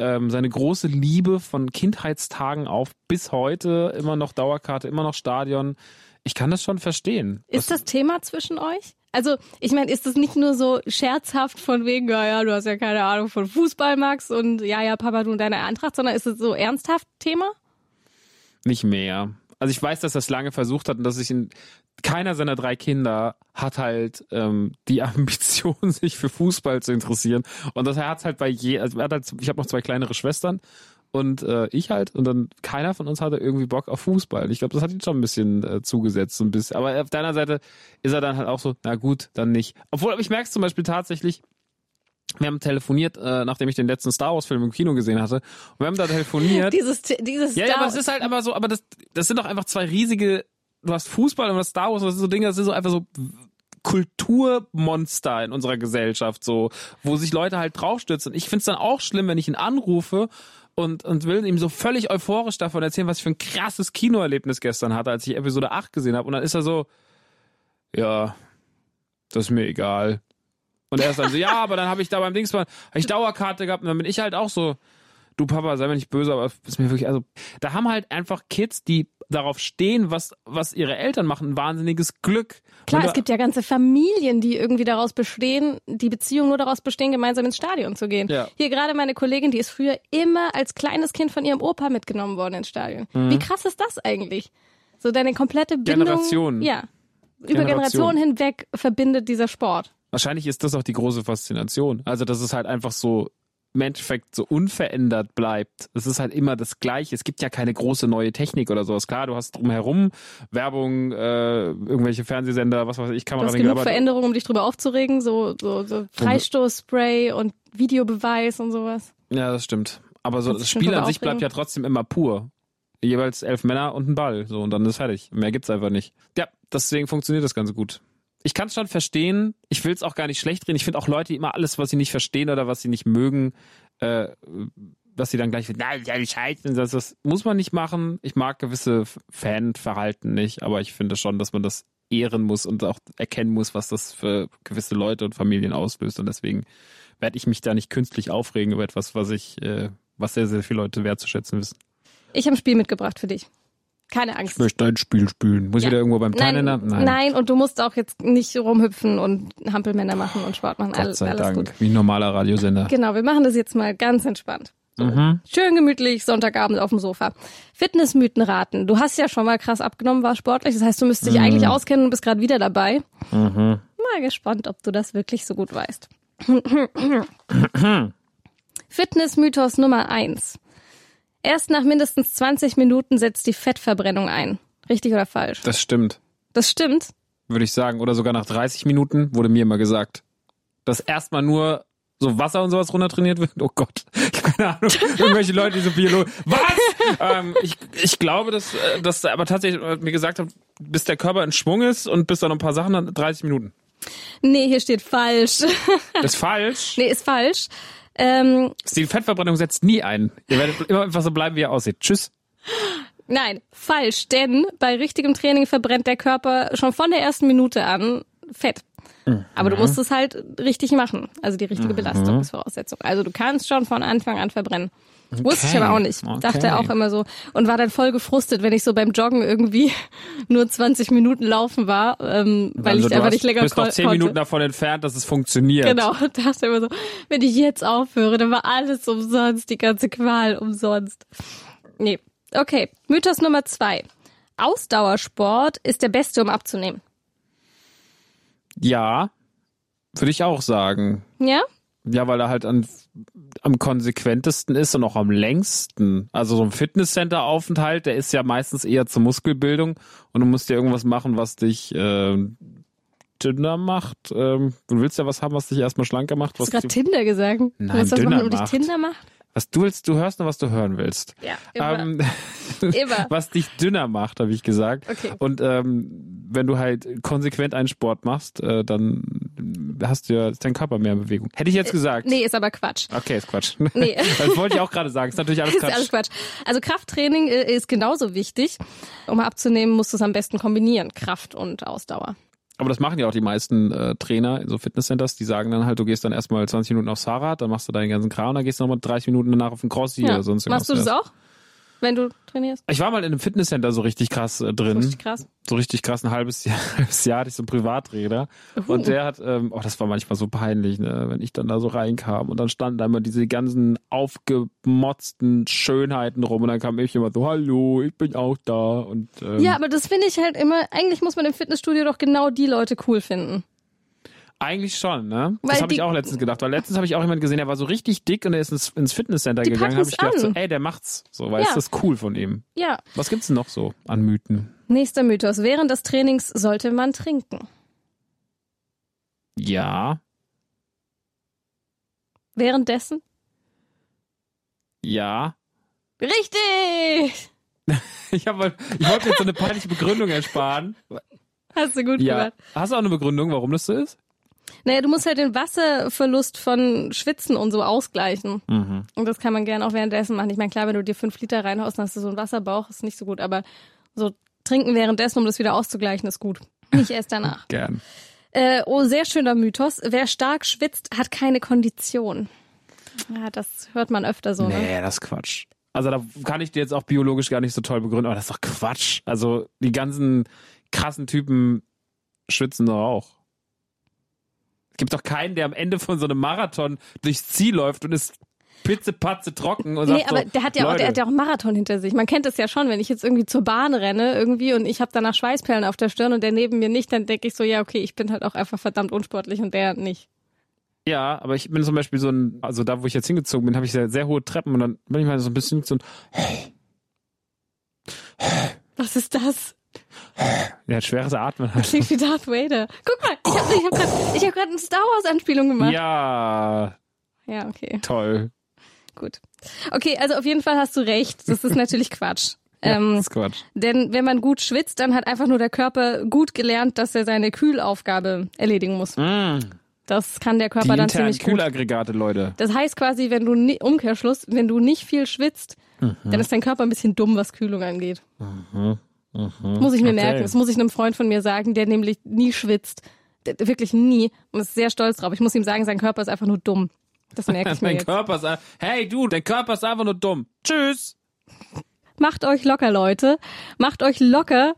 [SPEAKER 1] ähm, seine große Liebe von Kindheitstagen auf bis heute immer noch Dauerkarte, immer noch Stadion. Ich kann das schon verstehen.
[SPEAKER 2] Ist das Thema zwischen euch? Also, ich meine, ist das nicht nur so scherzhaft von wegen, ja, ja, du hast ja keine Ahnung von Fußball, Max, und ja, ja, Papa, du und deine Eintracht, sondern ist es so ernsthaft Thema?
[SPEAKER 1] Nicht mehr. Also ich weiß, dass er es lange versucht hat und dass sich in keiner seiner drei Kinder hat halt ähm, die Ambition, [LAUGHS] sich für Fußball zu interessieren. Und das er hat halt bei je, also er hat halt, ich habe noch zwei kleinere Schwestern und äh, ich halt und dann keiner von uns hatte irgendwie Bock auf Fußball. Ich glaube, das hat ihn schon ein bisschen äh, zugesetzt, so ein bisschen. Aber auf deiner Seite ist er dann halt auch so, na gut, dann nicht. Obwohl, ich merke zum Beispiel tatsächlich, wir haben telefoniert, äh, nachdem ich den letzten Star Wars Film im Kino gesehen hatte. Und wir haben da telefoniert. [LAUGHS]
[SPEAKER 2] dieses, dieses
[SPEAKER 1] ja, ja, aber es ist halt aber so, aber das, das sind doch einfach zwei riesige, du hast Fußball und du hast Star Wars, das sind so Dinge, das sind so einfach so Kulturmonster in unserer Gesellschaft, so, wo sich Leute halt draufstürzen. Ich find's dann auch schlimm, wenn ich ihn anrufe und, und will ihm so völlig euphorisch davon erzählen, was ich für ein krasses Kinoerlebnis gestern hatte, als ich Episode 8 gesehen habe. Und dann ist er so, ja, das ist mir egal. Und er ist dann so, ja, aber dann habe ich da beim Dingsmann, habe ich Dauerkarte gehabt und dann bin ich halt auch so, du Papa, sei mir nicht böse, aber ist mir wirklich, also, da haben halt einfach Kids, die darauf stehen, was, was ihre Eltern machen, ein wahnsinniges Glück.
[SPEAKER 2] Klar,
[SPEAKER 1] Und
[SPEAKER 2] es gibt ja ganze Familien, die irgendwie daraus bestehen, die Beziehungen nur daraus bestehen, gemeinsam ins Stadion zu gehen.
[SPEAKER 1] Ja.
[SPEAKER 2] Hier gerade meine Kollegin, die ist früher immer als kleines Kind von ihrem Opa mitgenommen worden ins Stadion. Wie krass ist das eigentlich? So deine komplette Bindung.
[SPEAKER 1] Generationen.
[SPEAKER 2] Ja. Über
[SPEAKER 1] Generationen.
[SPEAKER 2] Generationen hinweg verbindet dieser Sport.
[SPEAKER 1] Wahrscheinlich ist das auch die große Faszination. Also, dass es halt einfach so im Endeffekt so unverändert bleibt. Es ist halt immer das Gleiche. Es gibt ja keine große neue Technik oder sowas. Klar, du hast drumherum Werbung, äh, irgendwelche Fernsehsender, was weiß ich,
[SPEAKER 2] Du hast genug Veränderungen, um dich drüber aufzuregen, so, so, so Freistoßspray und Videobeweis und sowas.
[SPEAKER 1] Ja, das stimmt. Aber so das
[SPEAKER 2] schon
[SPEAKER 1] Spiel an sich bleibt ja trotzdem immer pur. Jeweils elf Männer und ein Ball. So, und dann ist fertig. Mehr gibt's einfach nicht. Ja, deswegen funktioniert das Ganze gut. Ich kann es schon verstehen. Ich will es auch gar nicht schlecht reden. Ich finde auch Leute, die immer alles, was sie nicht verstehen oder was sie nicht mögen, äh, dass sie dann gleich, nein, ja, Scheiße, das, das muss man nicht machen. Ich mag gewisse Fanverhalten nicht, aber ich finde schon, dass man das ehren muss und auch erkennen muss, was das für gewisse Leute und Familien auslöst. Und deswegen werde ich mich da nicht künstlich aufregen über etwas, was ich, äh, was sehr, sehr viele Leute wertzuschätzen wissen.
[SPEAKER 2] Ich habe ein Spiel mitgebracht für dich. Keine Angst.
[SPEAKER 1] Ich möchte ein Spiel spielen. Muss
[SPEAKER 2] Ja.
[SPEAKER 1] ich wieder irgendwo beim
[SPEAKER 2] Nein,
[SPEAKER 1] Thailänder?
[SPEAKER 2] nein. und du musst auch jetzt nicht rumhüpfen und Hampelmänner machen und Sport machen.
[SPEAKER 1] Gott
[SPEAKER 2] alles,
[SPEAKER 1] sei
[SPEAKER 2] alles
[SPEAKER 1] Dank.
[SPEAKER 2] gut.
[SPEAKER 1] Wie ein normaler Radiosender.
[SPEAKER 2] Genau, wir machen das jetzt mal ganz entspannt. So.
[SPEAKER 1] Mhm.
[SPEAKER 2] Schön gemütlich, Sonntagabend auf dem Sofa. Fitnessmythen raten. Du hast ja schon mal krass abgenommen, war sportlich. Das heißt, du müsstest dich eigentlich auskennen und bist gerade wieder dabei.
[SPEAKER 1] Mhm.
[SPEAKER 2] Mal gespannt, ob du das wirklich so gut weißt. [COUGHS] Fitnessmythos Nummer eins. Erst nach mindestens 20 Minuten setzt die Fettverbrennung ein. Richtig oder falsch?
[SPEAKER 1] Das stimmt,
[SPEAKER 2] Das stimmt.
[SPEAKER 1] würde ich sagen. Oder sogar nach 30 Minuten wurde mir immer gesagt, dass erstmal nur so Wasser und sowas runtertrainiert wird. Oh Gott, [LAUGHS] ich habe keine Ahnung. Irgendwelche Leute, die so Biologen. Was? ähm, ich, ich glaube, dass, äh, dass aber tatsächlich äh, mir gesagt hat, bis der Körper in Schwung ist und bis dann noch ein paar Sachen, dann 30 Minuten.
[SPEAKER 2] Nee, hier steht falsch.
[SPEAKER 1] Ist falsch.
[SPEAKER 2] nee, ist falsch. Ähm,
[SPEAKER 1] Die Fettverbrennung setzt nie ein. Ihr werdet immer einfach so bleiben, wie ihr aussieht. Tschüss.
[SPEAKER 2] nein, falsch. Denn bei richtigem Training verbrennt der Körper schon von der ersten Minute an Fett. Aber du musst es halt richtig machen. Also die richtige Belastung ist Voraussetzung. Also du kannst schon von Anfang an verbrennen. Wusste ich
[SPEAKER 1] Okay.
[SPEAKER 2] aber auch nicht.
[SPEAKER 1] Okay.
[SPEAKER 2] Dachte auch immer so. Und war dann voll gefrustet, wenn ich so beim Joggen irgendwie [LAUGHS] nur 20 Minuten laufen war, ähm, weil
[SPEAKER 1] Also
[SPEAKER 2] ich
[SPEAKER 1] du
[SPEAKER 2] einfach
[SPEAKER 1] hast-
[SPEAKER 2] nicht länger
[SPEAKER 1] bist noch
[SPEAKER 2] ko-
[SPEAKER 1] 10
[SPEAKER 2] konnte.
[SPEAKER 1] Minuten davon entfernt, dass es funktioniert.
[SPEAKER 2] Genau, [LAUGHS] dachte immer so, wenn ich jetzt aufhöre, dann war alles umsonst, die ganze Qual umsonst. Nee. Okay, Mythos Nummer zwei. Ausdauersport ist der beste, um abzunehmen.
[SPEAKER 1] Ja, würde ich auch sagen.
[SPEAKER 2] Ja?
[SPEAKER 1] Ja, weil er halt an, am konsequentesten ist und auch am längsten. Also so ein Fitnesscenter-Aufenthalt, der ist ja meistens eher zur Muskelbildung und du musst ja irgendwas machen, was dich äh, dünner macht. Ähm, du willst ja was haben, was dich erstmal schlanker macht.
[SPEAKER 2] Hast
[SPEAKER 1] Was,
[SPEAKER 2] du gerade Tinder gesagt?
[SPEAKER 1] Nein,
[SPEAKER 2] Willst du was
[SPEAKER 1] dünner
[SPEAKER 2] machen, um dich. Tinder macht?
[SPEAKER 1] Was du willst, du hörst nur, was du hören willst.
[SPEAKER 2] Ja, immer.
[SPEAKER 1] Ähm, [LAUGHS]
[SPEAKER 2] Immer.
[SPEAKER 1] was dich dünner macht, habe ich gesagt.
[SPEAKER 2] Okay.
[SPEAKER 1] Und ähm, wenn du halt konsequent einen Sport machst, äh, dann hast du ja ist dein Körper mehr in Bewegung. Hätte ich jetzt gesagt.
[SPEAKER 2] Nee, ist aber Quatsch.
[SPEAKER 1] Okay, ist Quatsch. [LAUGHS]
[SPEAKER 2] Nee. [LAUGHS]
[SPEAKER 1] Das wollte ich auch gerade sagen. Ist natürlich alles
[SPEAKER 2] Ist
[SPEAKER 1] Quatsch.
[SPEAKER 2] alles Quatsch. Also Krafttraining äh, ist genauso wichtig. Um abzunehmen, musst du es am besten kombinieren. Kraft und Ausdauer.
[SPEAKER 1] Aber das machen ja auch die meisten äh, Trainer in so Fitnesscenters. Die sagen dann halt, du gehst dann erstmal 20 Minuten aufs Fahrrad, dann machst du deinen ganzen Kram, dann gehst du nochmal 30 Minuten danach auf den Crossy
[SPEAKER 2] Ja.
[SPEAKER 1] oder sonst
[SPEAKER 2] Machst du das auch? Wenn du trainierst?
[SPEAKER 1] Ich war mal in einem Fitnesscenter so richtig krass äh, drin.
[SPEAKER 2] Richtig krass.
[SPEAKER 1] So richtig krass, ein halbes [LAUGHS] Jahr, halbes Jahr hatte ich so einen Privaträder.
[SPEAKER 2] Uhu.
[SPEAKER 1] Und der hat, ähm, oh, das war manchmal so peinlich, ne, wenn ich dann da so reinkam und dann standen da immer diese ganzen aufgemotzten Schönheiten rum und dann kam ich immer so, hallo, ich bin auch da. Und ähm,
[SPEAKER 2] Ja, aber das finde ich halt immer, eigentlich muss man im Fitnessstudio doch genau die Leute cool finden.
[SPEAKER 1] Eigentlich schon, ne?
[SPEAKER 2] Weil
[SPEAKER 1] das habe ich auch letztens gedacht. Weil letztens habe ich auch jemanden gesehen, der war so richtig dick und er ist ins, ins Fitnesscenter
[SPEAKER 2] Die
[SPEAKER 1] gegangen. Habe ich gedacht, so, ey, der macht's. So, weil
[SPEAKER 2] Ja.
[SPEAKER 1] ist das cool von ihm.
[SPEAKER 2] Ja.
[SPEAKER 1] Was gibt's denn noch so an Mythen?
[SPEAKER 2] Nächster Mythos. Während des Trainings sollte man trinken.
[SPEAKER 1] Ja,
[SPEAKER 2] Währenddessen?
[SPEAKER 1] ja.
[SPEAKER 2] Richtig! [LAUGHS]
[SPEAKER 1] Ich, hab, ich wollte jetzt so eine peinliche Begründung ersparen.
[SPEAKER 2] Hast du gut
[SPEAKER 1] Ja.
[SPEAKER 2] gemacht.
[SPEAKER 1] Hast du auch eine Begründung, warum das so ist?
[SPEAKER 2] Naja, du musst halt den Wasserverlust von Schwitzen und so ausgleichen.
[SPEAKER 1] Mhm.
[SPEAKER 2] Und das kann man gerne auch währenddessen machen. Ich meine, klar, wenn du dir fünf Liter reinhaust, dann hast du so einen Wasserbauch, ist nicht so gut. Aber so trinken währenddessen, um das wieder auszugleichen, ist gut. Nicht erst danach. [LAUGHS]
[SPEAKER 1] Gern.
[SPEAKER 2] Äh, oh, sehr schöner Mythos. Wer stark schwitzt, hat keine Kondition. Ja, das hört man öfter so, ne?
[SPEAKER 1] Nee, das ist Quatsch. Also da kann ich dir jetzt auch biologisch gar nicht so toll begründen, aber das ist doch Quatsch. Also die ganzen krassen Typen schwitzen doch auch. Es gibt doch keinen, der am Ende von so einem Marathon durchs Ziel läuft und ist pitzepatze trocken und sagt
[SPEAKER 2] Nee, aber
[SPEAKER 1] so,
[SPEAKER 2] der hat ja auch,
[SPEAKER 1] Leute,
[SPEAKER 2] der hat ja auch einen Marathon hinter sich. Man kennt es ja schon, wenn ich jetzt irgendwie zur Bahn renne irgendwie und ich habe danach Schweißperlen auf der Stirn und der neben mir nicht, dann denke ich so, ja, okay, ich bin halt auch einfach verdammt unsportlich und der nicht.
[SPEAKER 1] Ja, aber ich bin zum Beispiel so ein, also da, wo ich jetzt hingezogen bin, habe ich sehr, sehr hohe Treppen und dann bin ich mal so ein bisschen so ein,
[SPEAKER 2] Was ist das?
[SPEAKER 1] Ja, schweres Atmen halt.
[SPEAKER 2] Klingt wie Darth Vader. Guck mal, ich habe hab gerade hab grad eine Star Wars Anspielung gemacht.
[SPEAKER 1] Ja,
[SPEAKER 2] ja, okay,
[SPEAKER 1] toll.
[SPEAKER 2] gut. Okay, also auf jeden Fall hast du recht. Das ist natürlich Quatsch. [LAUGHS]
[SPEAKER 1] Ja,
[SPEAKER 2] Ähm,
[SPEAKER 1] das ist Quatsch.
[SPEAKER 2] denn wenn man gut schwitzt, dann hat einfach nur der Körper gut gelernt, dass er seine Kühlaufgabe erledigen muss.
[SPEAKER 1] Mm,
[SPEAKER 2] Das kann der
[SPEAKER 1] die
[SPEAKER 2] Körper dann
[SPEAKER 1] internen
[SPEAKER 2] ziemlich gut.
[SPEAKER 1] Kühlaggregate, Leute.
[SPEAKER 2] Das heißt quasi, wenn du ni Umkehrschluss, wenn du nicht viel schwitzt,
[SPEAKER 1] Mhm.
[SPEAKER 2] dann ist dein Körper ein bisschen dumm, was Kühlung angeht. Muss ich mir
[SPEAKER 1] Okay.
[SPEAKER 2] merken. Das muss ich einem Freund von mir sagen, der nämlich nie schwitzt. Der, wirklich nie. Und ist sehr stolz drauf. Ich muss ihm sagen, sein Körper ist einfach nur dumm. Das merke [LAUGHS] ich mir
[SPEAKER 1] Dein
[SPEAKER 2] jetzt.
[SPEAKER 1] Körper ist, hey du, dein Körper ist einfach nur dumm. Tschüss.
[SPEAKER 2] Macht euch locker, Leute. Macht euch locker.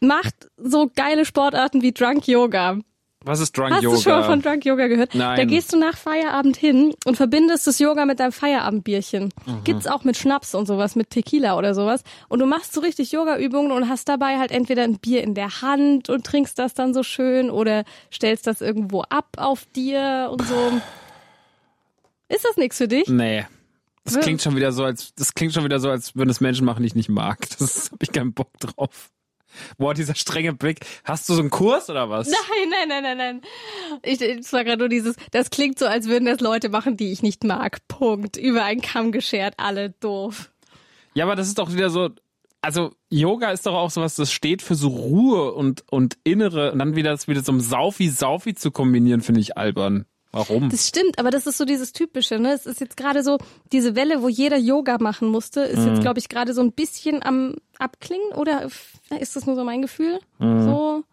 [SPEAKER 2] Macht so geile Sportarten wie Drunk Yoga.
[SPEAKER 1] Was ist Drunk
[SPEAKER 2] Hast
[SPEAKER 1] Yoga?
[SPEAKER 2] du schon mal von Drunk Yoga gehört?
[SPEAKER 1] Nein.
[SPEAKER 2] Da gehst du nach Feierabend hin und verbindest das Yoga mit deinem Feierabendbierchen.
[SPEAKER 1] Mhm.
[SPEAKER 2] Gibt's auch mit Schnaps und sowas, mit Tequila oder sowas. Und du machst so richtig Yoga-Übungen und hast dabei halt entweder ein Bier in der Hand und trinkst das dann so schön oder stellst das irgendwo ab auf dir und so. Ist das nichts für dich?
[SPEAKER 1] Nee. Das klingt schon wieder so, als das klingt schon wieder so, als würden es Menschen machen, die ich nicht mag. Das habe ich keinen Bock drauf. Boah, dieser strenge Blick. Hast du so einen Kurs oder was?
[SPEAKER 2] Nein, nein, nein, nein, nein. Ich, es war gerade nur dieses, das klingt so, als würden das Leute machen, die ich nicht mag. Punkt. Über einen Kamm geschert, alle doof.
[SPEAKER 1] Ja, aber das ist doch wieder so. Also Yoga ist doch auch sowas, das steht für so Ruhe und und innere und dann wieder das wieder so ein Saufi Saufi zu kombinieren, finde ich albern. Warum?
[SPEAKER 2] Das stimmt, aber das ist so dieses Typische, ne? Es ist jetzt gerade so, diese Welle, wo jeder Yoga machen musste, ist
[SPEAKER 1] Mhm.
[SPEAKER 2] jetzt, glaube ich, gerade so ein bisschen am Abklingen oder ist das nur so mein Gefühl?
[SPEAKER 1] Mhm.
[SPEAKER 2] So.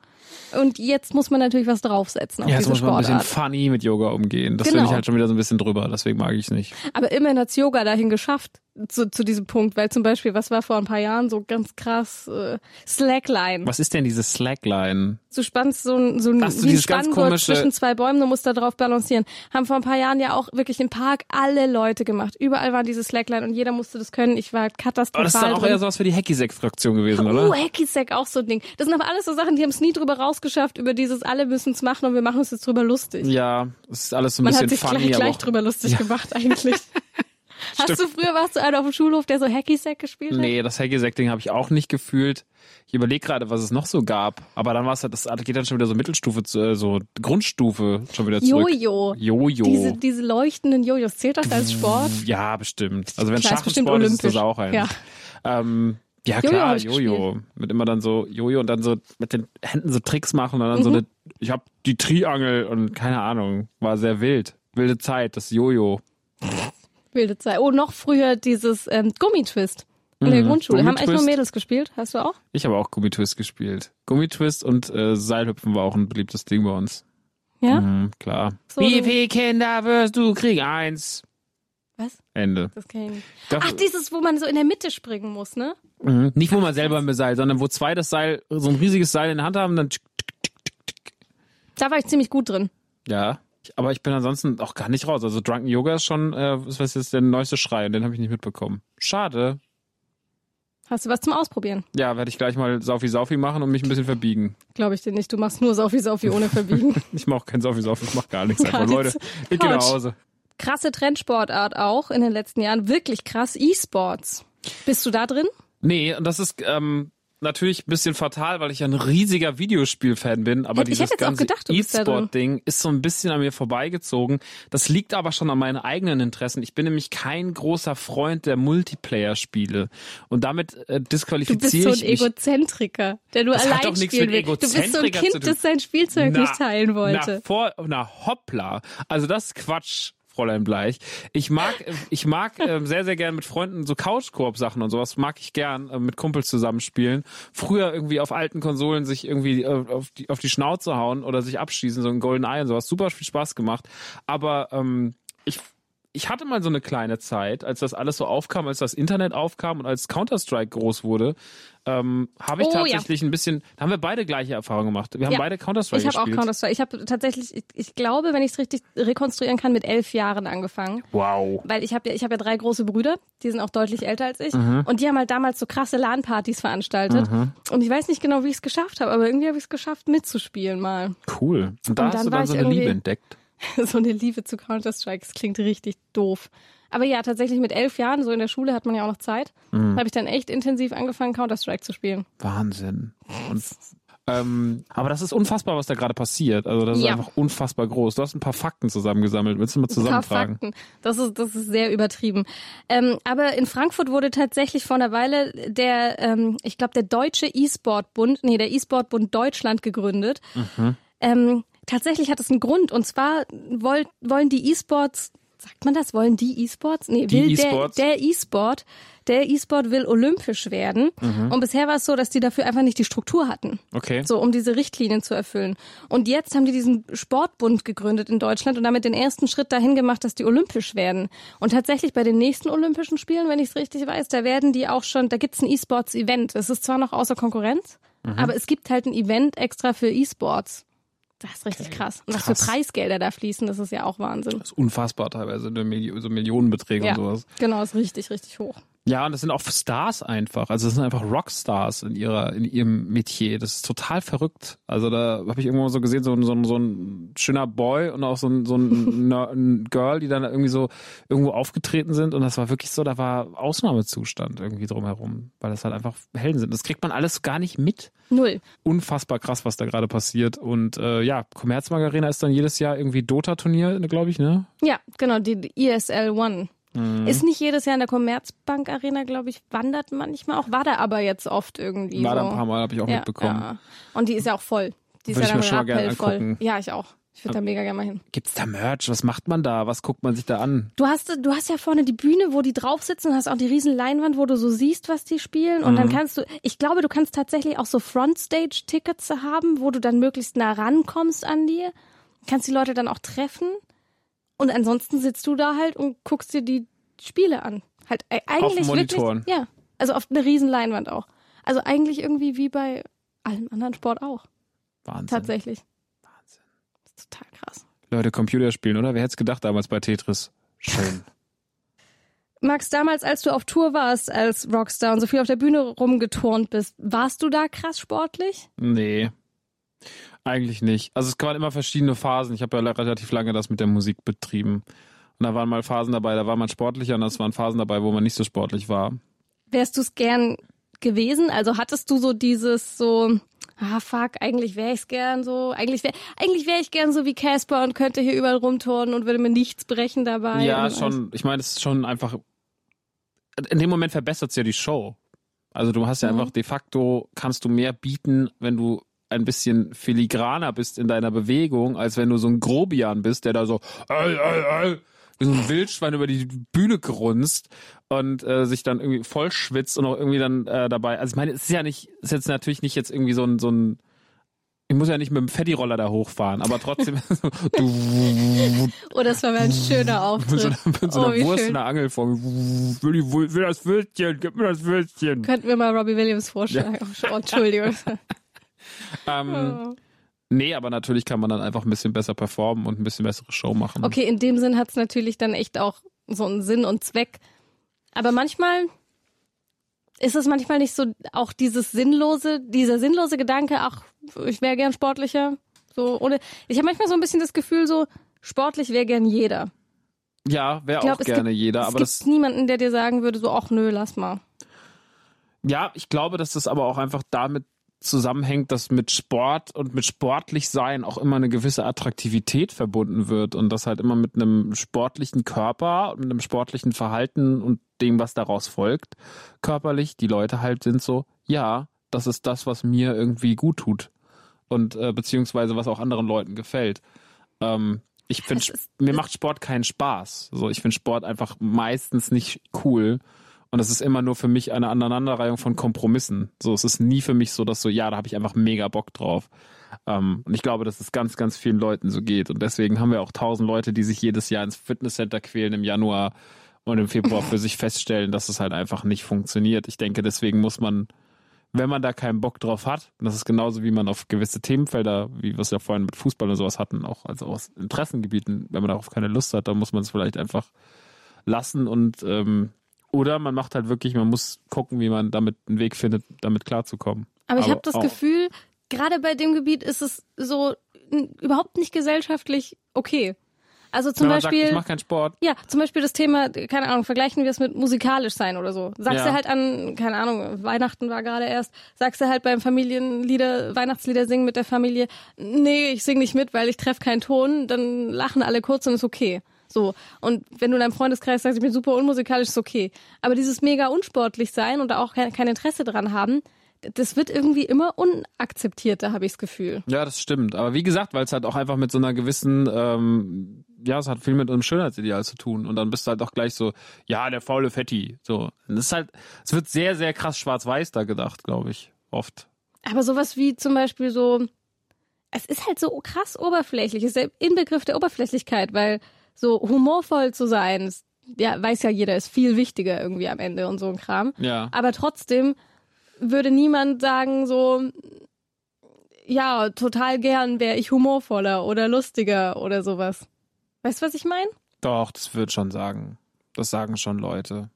[SPEAKER 2] Und jetzt muss man natürlich was draufsetzen auf
[SPEAKER 1] ja, jetzt muss man ein bisschen
[SPEAKER 2] Sportart.
[SPEAKER 1] funny mit Yoga umgehen. Das
[SPEAKER 2] Genau.
[SPEAKER 1] finde ich halt schon wieder so ein bisschen drüber, deswegen mag ich es nicht.
[SPEAKER 2] Aber immerhin hat's Yoga dahin geschafft, zu, zu diesem Punkt, weil zum Beispiel, was war vor ein paar Jahren so ganz krass, äh, Slackline.
[SPEAKER 1] Was ist denn diese Slackline?
[SPEAKER 2] Du spannst so ein, so ein,
[SPEAKER 1] Ach so,
[SPEAKER 2] wie ein Spanngurt zwischen zwei Bäumen, du musst da drauf balancieren. Haben vor ein paar Jahren ja auch wirklich im Park alle Leute gemacht. Überall waren diese Slackline und jeder musste das können. Ich war
[SPEAKER 1] Aber
[SPEAKER 2] katastrophal
[SPEAKER 1] das ist dann auch
[SPEAKER 2] drin.
[SPEAKER 1] eher sowas für die Hacky-Sack-Fraktion gewesen, oder?
[SPEAKER 2] Uh, Hacky-Sack, auch so ein Ding. Das sind aber alles so Sachen, die haben es nie drüber rausgeschafft, über dieses alle müssen's machen und wir machen uns jetzt drüber lustig.
[SPEAKER 1] Ja, das ist alles so ein
[SPEAKER 2] Man
[SPEAKER 1] bisschen
[SPEAKER 2] hat sich
[SPEAKER 1] funny,
[SPEAKER 2] gleich,
[SPEAKER 1] aber
[SPEAKER 2] gleich drüber lustig gemacht eigentlich. [LAUGHS] Hast du früher, warst du einer auf dem Schulhof, der so Hacky-Sack gespielt hat?
[SPEAKER 1] Nee, das Hacky-Sack-Ding habe ich auch nicht gefühlt. Ich überlege gerade, was es noch so gab. Aber dann war es halt, das geht dann schon wieder so Mittelstufe, zu, äh, so Grundstufe schon wieder zurück.
[SPEAKER 2] Jojo.
[SPEAKER 1] Jojo.
[SPEAKER 2] Diese, diese leuchtenden Jojos. Zählt das als Sport?
[SPEAKER 1] Ja, bestimmt. Also wenn Schach
[SPEAKER 2] bestimmt
[SPEAKER 1] Sport ist, ist das
[SPEAKER 2] olympisch.
[SPEAKER 1] auch ein.
[SPEAKER 2] Ja.
[SPEAKER 1] Ähm, ja
[SPEAKER 2] Jojo
[SPEAKER 1] klar, Jojo. Mit immer dann so Jojo und dann so mit den Händen so Tricks machen und dann
[SPEAKER 2] Mhm.
[SPEAKER 1] so eine, ich hab die Triangel und keine Ahnung, war sehr wild. Wilde Zeit, das Jojo.
[SPEAKER 2] Wilde Zeit. Oh, noch früher dieses ähm, Gummitwist in der
[SPEAKER 1] Mhm.
[SPEAKER 2] Grundschule. Haben echt nur. Mädels gespielt? Hast du auch?
[SPEAKER 1] Ich habe auch Gummitwist gespielt. Gummitwist und äh, Seilhüpfen war auch ein beliebtes Ding bei uns.
[SPEAKER 2] Ja?
[SPEAKER 1] Mhm, klar.
[SPEAKER 2] So,
[SPEAKER 1] Wie viele Kinder wirst du kriegen? Eins.
[SPEAKER 2] Was?
[SPEAKER 1] Ende.
[SPEAKER 2] Das kenn ich nicht.
[SPEAKER 1] Das-
[SPEAKER 2] Ach, dieses, wo man so in der Mitte springen muss, ne?
[SPEAKER 1] Mhm. Nicht, wo man selber mit Seil, sondern wo zwei das Seil, so ein riesiges Seil in der Hand haben, dann
[SPEAKER 2] Da war ich ziemlich gut drin.
[SPEAKER 1] ja. Aber ich bin ansonsten auch gar nicht raus. Also Drunken Yoga ist schon, äh, was ist jetzt der neueste Schrei und den habe ich nicht mitbekommen. Schade.
[SPEAKER 2] Hast du was zum Ausprobieren?
[SPEAKER 1] Ja, werde ich gleich mal Saufi Saufi machen und mich ein bisschen verbiegen.
[SPEAKER 2] Glaube ich dir nicht. Du machst nur Saufi Saufi ohne Verbiegen. [LAUGHS]
[SPEAKER 1] Ich mache kein Saufi Saufi, ich mache gar nichts. [LAUGHS]
[SPEAKER 2] Gar
[SPEAKER 1] Einfach,
[SPEAKER 2] nichts.
[SPEAKER 1] Leute, ich gehe nach. Hause.
[SPEAKER 2] Krasse Trendsportart auch in den letzten Jahren. Wirklich krass. E-Sports. Bist du da drin?
[SPEAKER 1] Nee, und das ist ähm, natürlich ein bisschen fatal, weil ich ein riesiger Videospiel-Fan bin, aber
[SPEAKER 2] ich
[SPEAKER 1] dieses ganze. E-Sport-Ding ist so ein bisschen an mir vorbeigezogen. Das liegt aber schon an meinen eigenen Interessen. Ich bin nämlich kein großer Freund der Multiplayer-Spiele und damit äh,
[SPEAKER 2] Du bist
[SPEAKER 1] disqualifiziere
[SPEAKER 2] so ein
[SPEAKER 1] ich mich.
[SPEAKER 2] Egozentriker, der nur
[SPEAKER 1] hat
[SPEAKER 2] allein
[SPEAKER 1] nichts
[SPEAKER 2] spielen will. Du bist so ein Kind, das sein Spielzeug
[SPEAKER 1] Na,
[SPEAKER 2] nicht teilen wollte.
[SPEAKER 1] Na, vor, na hoppla. Also das ist Quatsch. Fräulein Bleich. Ich mag, äh, ich mag äh, sehr, sehr gern mit Freunden so Couch-Koop-Sachen und sowas mag ich gern äh, mit Kumpels zusammenspielen. Früher irgendwie auf alten Konsolen sich irgendwie äh, auf, die, auf die Schnauze hauen oder sich abschießen, so ein Golden Eye und sowas. Super viel Spaß gemacht. Aber ähm, ich ich hatte mal so eine kleine Zeit, als das alles so aufkam, als das Internet aufkam und als Counter-Strike groß wurde, ähm, habe ich
[SPEAKER 2] Oh, ja.
[SPEAKER 1] tatsächlich ein bisschen, da haben wir beide gleiche Erfahrungen gemacht. Wir haben
[SPEAKER 2] Ja.
[SPEAKER 1] beide Counter-Strike
[SPEAKER 2] Ich habe
[SPEAKER 1] gespielt.
[SPEAKER 2] auch Counter-Strike. Ich habe tatsächlich, ich, ich glaube, wenn ich es richtig rekonstruieren kann, mit elf Jahren angefangen.
[SPEAKER 1] wow.
[SPEAKER 2] Weil ich habe ja, ich habe ja drei große Brüder, die sind auch deutlich älter als ich.
[SPEAKER 1] Mhm.
[SPEAKER 2] Und die haben halt damals so krasse LAN-Partys veranstaltet. Und ich weiß nicht genau, wie ich es geschafft habe, aber irgendwie habe ich es geschafft, mitzuspielen mal.
[SPEAKER 1] Cool. Und da
[SPEAKER 2] Und
[SPEAKER 1] hast
[SPEAKER 2] dann
[SPEAKER 1] du
[SPEAKER 2] war
[SPEAKER 1] dann so eine Liebe entdeckt. [LAUGHS]
[SPEAKER 2] so eine Liebe zu Counter-Strike, das klingt richtig doof. Aber ja, tatsächlich mit elf Jahren, so in der Schule hat man ja auch noch Zeit,
[SPEAKER 1] Mhm.
[SPEAKER 2] habe ich dann echt intensiv angefangen, Counter-Strike zu spielen.
[SPEAKER 1] Wahnsinn. Und, [LAUGHS] ähm, aber das ist unfassbar, was da gerade passiert. Also das ist
[SPEAKER 2] Ja.
[SPEAKER 1] einfach unfassbar groß. Du hast ein paar Fakten zusammengesammelt. Willst du mal
[SPEAKER 2] Ein paar
[SPEAKER 1] zusammentragen?
[SPEAKER 2] Fakten. Das ist, das ist sehr übertrieben. Ähm, aber in Frankfurt wurde tatsächlich vor einer Weile der, ähm, ich glaube, der Deutsche E-Sport-Bund, nee, der E-Sport-Bund Deutschland gegründet. Ähm, tatsächlich hat es einen Grund. Und zwar woll, wollen die E-Sports, sagt man das? Wollen die E-Sports? Nee,
[SPEAKER 1] Die
[SPEAKER 2] will der,
[SPEAKER 1] E-Sports?
[SPEAKER 2] der E-Sport, der E-Sport will olympisch werden. Und bisher war es so, dass die dafür einfach nicht die Struktur hatten.
[SPEAKER 1] Okay.
[SPEAKER 2] So, um diese Richtlinien zu erfüllen. Und jetzt haben die diesen Sportbund gegründet in Deutschland und damit den ersten Schritt dahin gemacht, dass die olympisch werden. Und tatsächlich bei den nächsten Olympischen Spielen, wenn ich es richtig weiß, da werden die auch schon, da gibt's ein E-Sports-Event. Es ist zwar noch außer Konkurrenz, aber es gibt halt ein Event extra für E-Sports. Das ist richtig krass. Und was
[SPEAKER 1] Krass.
[SPEAKER 2] für Preisgelder da fließen, das ist ja auch Wahnsinn.
[SPEAKER 1] Das ist unfassbar teilweise, so Millionenbeträge
[SPEAKER 2] Ja,
[SPEAKER 1] und sowas.
[SPEAKER 2] genau, ist richtig, richtig hoch.
[SPEAKER 1] Ja, und das sind auch Stars einfach. Also das sind einfach Rockstars in ihrer, in ihrem Metier. Das ist total verrückt. Also da habe ich irgendwo so gesehen, so, ein- so, ein- so ein schöner Boy und auch so ein, so ein, [LAUGHS] ein Girl, die dann irgendwie so irgendwo aufgetreten sind. Und das war wirklich so, da war Ausnahmezustand irgendwie drumherum. Weil das halt einfach Helden sind. Das kriegt man alles gar nicht mit.
[SPEAKER 2] Null.
[SPEAKER 1] Unfassbar krass, was da gerade passiert. Und äh, ja, Commerzbank Arena ist dann jedes Jahr irgendwie Dota-Turnier, glaube ich, ne?
[SPEAKER 2] Ja, genau, die die ESL One.
[SPEAKER 1] Mhm.
[SPEAKER 2] Ist nicht jedes Jahr in der Commerzbank Arena, glaube ich, wandert manchmal auch. War da aber jetzt oft irgendwie.
[SPEAKER 1] War
[SPEAKER 2] so.
[SPEAKER 1] da ein paar Mal, habe ich auch
[SPEAKER 2] ja,
[SPEAKER 1] mitbekommen.
[SPEAKER 2] Ja. Und die ist ja auch voll. Die ist
[SPEAKER 1] Würde
[SPEAKER 2] ja
[SPEAKER 1] ich mir
[SPEAKER 2] dann
[SPEAKER 1] schon mal angucken.
[SPEAKER 2] Ja, ich auch. Ich würde da mega gerne mal hin.
[SPEAKER 1] Gibt's da Merch? Was macht man da? Was guckt man sich da an?
[SPEAKER 2] Du hast, du hast ja vorne die Bühne, wo die drauf sitzen, hast auch die riesen Leinwand, wo du so siehst, was die spielen. Und
[SPEAKER 1] Mhm.
[SPEAKER 2] dann kannst du, ich glaube, du kannst tatsächlich auch so Frontstage-Tickets haben, wo du dann möglichst nah rankommst an dir. Kannst die Leute dann auch treffen. Und ansonsten sitzt du da halt und guckst dir die Spiele an. Halt äh, eigentlich
[SPEAKER 1] Monitoren.
[SPEAKER 2] wirklich. Ja. Also auf einer riesen Leinwand auch. Also eigentlich irgendwie wie bei allem anderen Sport auch.
[SPEAKER 1] Wahnsinn.
[SPEAKER 2] Tatsächlich.
[SPEAKER 1] Wahnsinn.
[SPEAKER 2] Das ist total krass.
[SPEAKER 1] Leute, Computer spielen, oder? Wer hätte es gedacht damals bei Tetris? Schön. [LAUGHS]
[SPEAKER 2] Max, damals, als du auf Tour warst als Rockstar und so viel auf der Bühne rumgeturnt bist, warst du da krass sportlich?
[SPEAKER 1] nee. Eigentlich nicht. Also es waren immer verschiedene Phasen. Ich habe ja relativ lange das mit der Musik betrieben. Und da waren mal Phasen dabei, da war man sportlicher und es waren Phasen dabei, wo man nicht so sportlich war.
[SPEAKER 2] Wärst du es gern gewesen? Also hattest du so dieses so, ah fuck, eigentlich wäre ich's gern so, eigentlich wäre eigentlich wär ich gern so wie Casper und könnte hier überall rumturnen und würde mir nichts brechen dabei.
[SPEAKER 1] ja, schon. Ich meine, es ist schon einfach. In dem Moment verbessert es ja die Show. Also du hast ja
[SPEAKER 2] Mhm.
[SPEAKER 1] einfach de facto kannst du mehr bieten, wenn du ein bisschen filigraner bist in deiner Bewegung, als wenn du so ein Grobian bist, der da so ey, ey, ey, wie so ein Wildschwein über die Bühne grunzt und äh, sich dann irgendwie voll schwitzt und auch irgendwie dann äh, dabei. Also ich meine, es ist ja nicht, ist jetzt natürlich nicht jetzt irgendwie so ein so ein Ich muss ja nicht mit dem Fetti-Roller da hochfahren, aber trotzdem. [LAUGHS]
[SPEAKER 2] oh, das war mal ein schöner Auftritt. [LAUGHS]
[SPEAKER 1] mit so einer, mit so einer
[SPEAKER 2] oh,
[SPEAKER 1] Wurst in der Angel vor mir. Will, die, will das Würstchen, gib mir das Würstchen.
[SPEAKER 2] Könnten wir mal Robbie Williams vorschlagen. Ja. Oh, Entschuldigung. [LAUGHS] [LAUGHS]
[SPEAKER 1] ähm, oh. Nee, aber natürlich kann man dann einfach ein bisschen besser performen und ein bisschen bessere Show machen.
[SPEAKER 2] Okay, in dem Sinn hat es natürlich dann echt auch so einen Sinn und Zweck. Aber manchmal ist es manchmal nicht so auch dieses sinnlose, dieser sinnlose Gedanke, ach, ich wäre gern sportlicher. So, oder ich habe manchmal so ein bisschen das Gefühl, so sportlich wäre gern jeder.
[SPEAKER 1] Ja, wäre auch gerne
[SPEAKER 2] gibt,
[SPEAKER 1] jeder. Aber
[SPEAKER 2] es gibt niemanden, der dir sagen würde, so, ach nö, lass mal.
[SPEAKER 1] Ja, ich glaube, dass das aber auch einfach damit zusammenhängt, dass mit Sport und mit sportlich sein auch immer eine gewisse Attraktivität verbunden wird und das halt immer mit einem sportlichen Körper, mit einem sportlichen Verhalten und dem, was daraus folgt, körperlich, die Leute halt sind so, ja, das ist das, was mir irgendwie gut tut und äh, beziehungsweise was auch anderen Leuten gefällt. Ähm, ich finde, mir macht Sport keinen Spaß. So, ich finde Sport einfach meistens nicht cool. Und es ist immer nur für mich eine Aneinanderreihung von Kompromissen. So, es ist nie für mich so, dass so, ja, da habe ich einfach mega Bock drauf. Ähm, und ich glaube, dass es ganz, ganz vielen Leuten so geht. Und deswegen haben wir auch tausend Leute, die sich jedes Jahr ins Fitnesscenter quälen im Januar und im Februar für sich feststellen, dass es halt einfach nicht funktioniert. Ich denke, deswegen muss man, wenn man da keinen Bock drauf hat, und das ist genauso wie man auf gewisse Themenfelder, wie wir es ja vorhin mit Fußball und sowas hatten, auch also aus Interessengebieten, wenn man darauf keine Lust hat, dann muss man es vielleicht einfach lassen und ähm, oder man macht halt wirklich, man muss gucken, wie man damit einen Weg findet, damit klarzukommen.
[SPEAKER 2] Aber ich habe das auch. Gefühl, gerade bei dem Gebiet ist es so überhaupt nicht gesellschaftlich okay. Also zum Beispiel.
[SPEAKER 1] Sagt, ich mache keinen Sport.
[SPEAKER 2] Ja, zum Beispiel das Thema, keine Ahnung, vergleichen wir es mit musikalisch sein oder so. Sagst ja. du halt an, keine Ahnung, Weihnachten war gerade erst, sagst du halt beim Familienlieder, Weihnachtslieder singen mit der Familie, nee, ich sing nicht mit, weil ich treffe keinen Ton, dann lachen alle kurz und ist okay. So. Und wenn du in deinem Freundeskreis sagst, ich bin super unmusikalisch, ist okay. Aber dieses mega unsportlich sein und auch kein, Interesse dran haben, das wird irgendwie immer unakzeptierter, habe ich das Gefühl.
[SPEAKER 1] Ja, das stimmt. Aber wie gesagt, weil es halt auch einfach mit so einer gewissen, ähm, ja, es hat viel mit einem Schönheitsideal zu tun. Und dann bist du halt auch gleich so, ja, der faule Fetti. So. Und das ist halt, es wird sehr, sehr krass schwarz-weiß da gedacht, glaube ich. Oft.
[SPEAKER 2] Aber sowas wie zum Beispiel so, es ist halt so krass oberflächlich. Es ist der Inbegriff der Oberflächlichkeit, weil so humorvoll zu sein, ist, ja, weiß ja jeder, ist viel wichtiger irgendwie am Ende und so ein Kram.
[SPEAKER 1] Ja.
[SPEAKER 2] Aber trotzdem würde niemand sagen so, ja, total gern wäre ich humorvoller oder lustiger oder sowas. Weißt du, was ich meine?
[SPEAKER 1] Doch, das wird schon sagen. Das sagen schon Leute.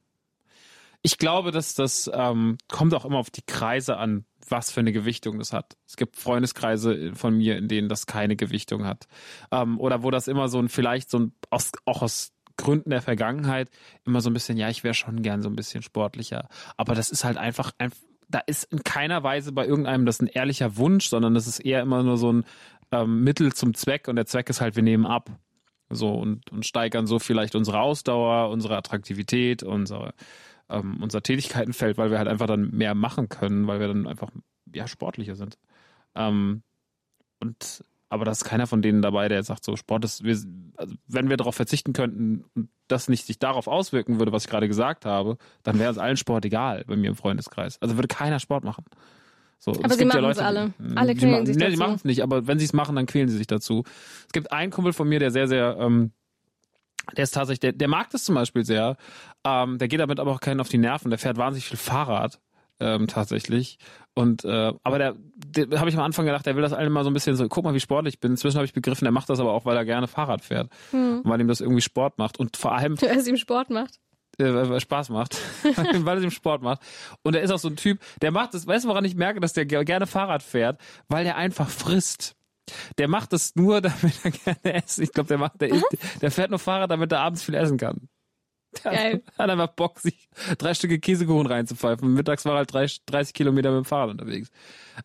[SPEAKER 1] Ich glaube, dass das ähm, kommt auch immer auf die Kreise an, was für eine Gewichtung das hat. Es gibt Freundeskreise von mir, in denen das keine Gewichtung hat. Ähm, oder wo das immer so ein, vielleicht so ein, aus, auch aus Gründen der Vergangenheit, immer so ein bisschen, ja, ich wäre schon gern so ein bisschen sportlicher. Aber das ist halt einfach, ein, da ist in keiner Weise bei irgendeinem das ein ehrlicher Wunsch, sondern das ist eher immer nur so ein ähm, Mittel zum Zweck und der Zweck ist halt, wir nehmen ab. So und, und steigern so vielleicht unsere Ausdauer, unsere Attraktivität, unsere ähm, unser Tätigkeitenfeld, weil wir halt einfach dann mehr machen können, weil wir dann einfach ja sportlicher sind. Ähm, und aber da ist keiner von denen dabei, der jetzt sagt, so Sport ist, wir, also wenn wir darauf verzichten könnten und das nicht sich darauf auswirken würde, was ich gerade gesagt habe, dann wäre es allen Sport egal bei mir im Freundeskreis. Also würde keiner Sport machen. So,
[SPEAKER 2] aber sie machen es ja alle. Die, alle quälen sich
[SPEAKER 1] nee,
[SPEAKER 2] dazu.
[SPEAKER 1] sie machen es nicht, aber wenn sie es machen, dann quälen sie sich dazu. Es gibt einen Kumpel von mir, der sehr, sehr ähm, der ist tatsächlich, der, der mag das zum Beispiel sehr. Ähm, der geht damit aber auch keinen auf die Nerven. Der fährt wahnsinnig viel Fahrrad. Ähm, tatsächlich. Und äh, aber der, der habe ich am Anfang gedacht, der will das allen mal so ein bisschen so, guck mal, wie sportlich ich bin. Inzwischen habe ich begriffen, der macht das aber auch, weil er gerne Fahrrad fährt. Hm. weil ihm das irgendwie Sport macht. Und vor allem. [LAUGHS]
[SPEAKER 2] Weil es ihm Sport macht.
[SPEAKER 1] Äh, Spaß macht. [LAUGHS] weil es ihm Sport macht. Und er ist auch so ein Typ, der macht das, weißt du, woran ich merke, dass der gerne Fahrrad fährt? Weil der einfach frisst. Der macht es nur, [LAUGHS] damit er gerne isst. Ich glaube, der macht, der, der fährt nur Fahrrad, damit er abends viel essen kann. Der
[SPEAKER 2] Geil. [LAUGHS]
[SPEAKER 1] hat einfach Bock, sich drei Stücke Käsekuchen reinzupfeifen. Mittags war er halt 30 Kilometer mit dem Fahrrad unterwegs.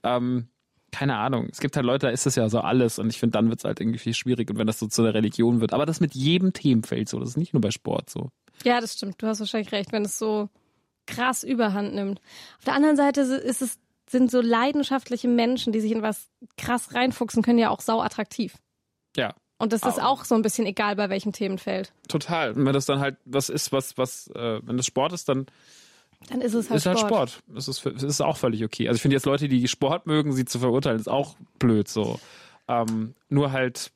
[SPEAKER 1] Ähm, keine Ahnung. Es gibt halt Leute, da ist das ja so alles und ich finde, dann wird es halt irgendwie viel schwierig und wenn das so zu der Religion wird. Aber das mit jedem Themenfeld so. Das ist nicht nur bei Sport so.
[SPEAKER 2] Ja, das stimmt. Du hast wahrscheinlich recht, wenn es so krass überhand nimmt. Auf der anderen Seite ist es sind so leidenschaftliche Menschen, die sich in was krass reinfuchsen können, ja auch sau attraktiv.
[SPEAKER 1] Ja.
[SPEAKER 2] Und das ist auch so ein bisschen egal, bei welchem Themenfeld.
[SPEAKER 1] Total. Und wenn das dann halt was ist, was, was, äh, wenn das Sport ist, dann
[SPEAKER 2] Dann ist es halt
[SPEAKER 1] ist halt
[SPEAKER 2] Sport.
[SPEAKER 1] Sport. Es ist, es ist auch völlig okay. Also ich finde jetzt Leute, die Sport mögen, sie zu verurteilen, ist auch blöd so. Ähm, nur halt,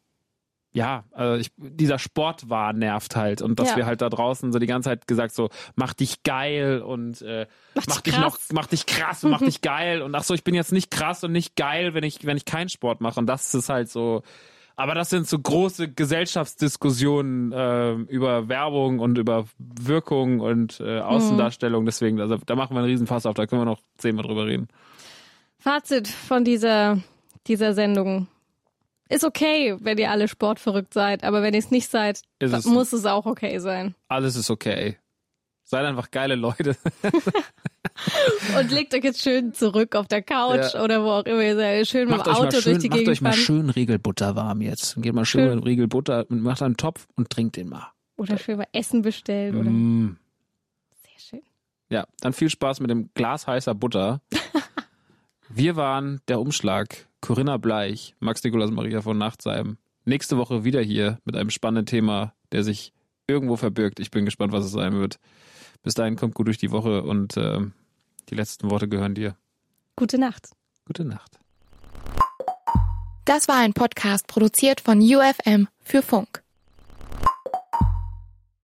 [SPEAKER 1] ja, also ich, dieser Sportwahn nervt halt und dass
[SPEAKER 2] Ja.
[SPEAKER 1] wir halt da draußen so die ganze Zeit gesagt so, mach dich geil und äh,
[SPEAKER 2] Mach
[SPEAKER 1] mach,
[SPEAKER 2] dich
[SPEAKER 1] dich noch,
[SPEAKER 2] krass.
[SPEAKER 1] mach dich krass und mach [LAUGHS] dich geil und ach so, ich bin jetzt nicht krass und nicht geil, wenn ich wenn ich keinen Sport mache und das ist halt so. Aber das sind so große Gesellschaftsdiskussionen äh, über Werbung und über Wirkung und äh, Außendarstellung. Deswegen, also da machen wir einen Riesenfass auf, da können wir noch zehnmal drüber reden.
[SPEAKER 2] Fazit von dieser, dieser Sendung. Ist okay, wenn ihr alle sportverrückt seid, aber wenn ihr es nicht seid,
[SPEAKER 1] es-
[SPEAKER 2] muss es auch okay sein.
[SPEAKER 1] Alles ist okay. Seid einfach geile Leute. [LAUGHS]
[SPEAKER 2] Und legt euch jetzt schön zurück auf der Couch
[SPEAKER 1] Ja.
[SPEAKER 2] oder wo auch immer ihr seid. Schön mit
[SPEAKER 1] Macht
[SPEAKER 2] dem
[SPEAKER 1] euch,
[SPEAKER 2] Auto
[SPEAKER 1] schön,
[SPEAKER 2] durch die
[SPEAKER 1] macht
[SPEAKER 2] Gegend
[SPEAKER 1] euch mal
[SPEAKER 2] fahren.
[SPEAKER 1] schön Riegelbutter warm jetzt. Geht mal schön,
[SPEAKER 2] Schön.
[SPEAKER 1] mit Riegelbutter, macht einen Topf und trinkt den mal.
[SPEAKER 2] Oder schön mal Essen bestellen. Oder
[SPEAKER 1] Mm.
[SPEAKER 2] Sehr schön.
[SPEAKER 1] Ja, dann viel Spaß mit dem Glas heißer Butter. [LAUGHS] Wir waren der Umschlag, Corinna Bleich, Max Nikolaus Maria von Nachtsheim. Nächste Woche wieder hier mit einem spannenden Thema, der sich irgendwo verbirgt. Ich bin gespannt, was es sein wird. Bis dahin kommt gut durch die Woche und ähm, die letzten Worte gehören dir.
[SPEAKER 2] Gute Nacht.
[SPEAKER 1] Gute Nacht.
[SPEAKER 3] Das war ein Podcast produziert von UFM für Funk.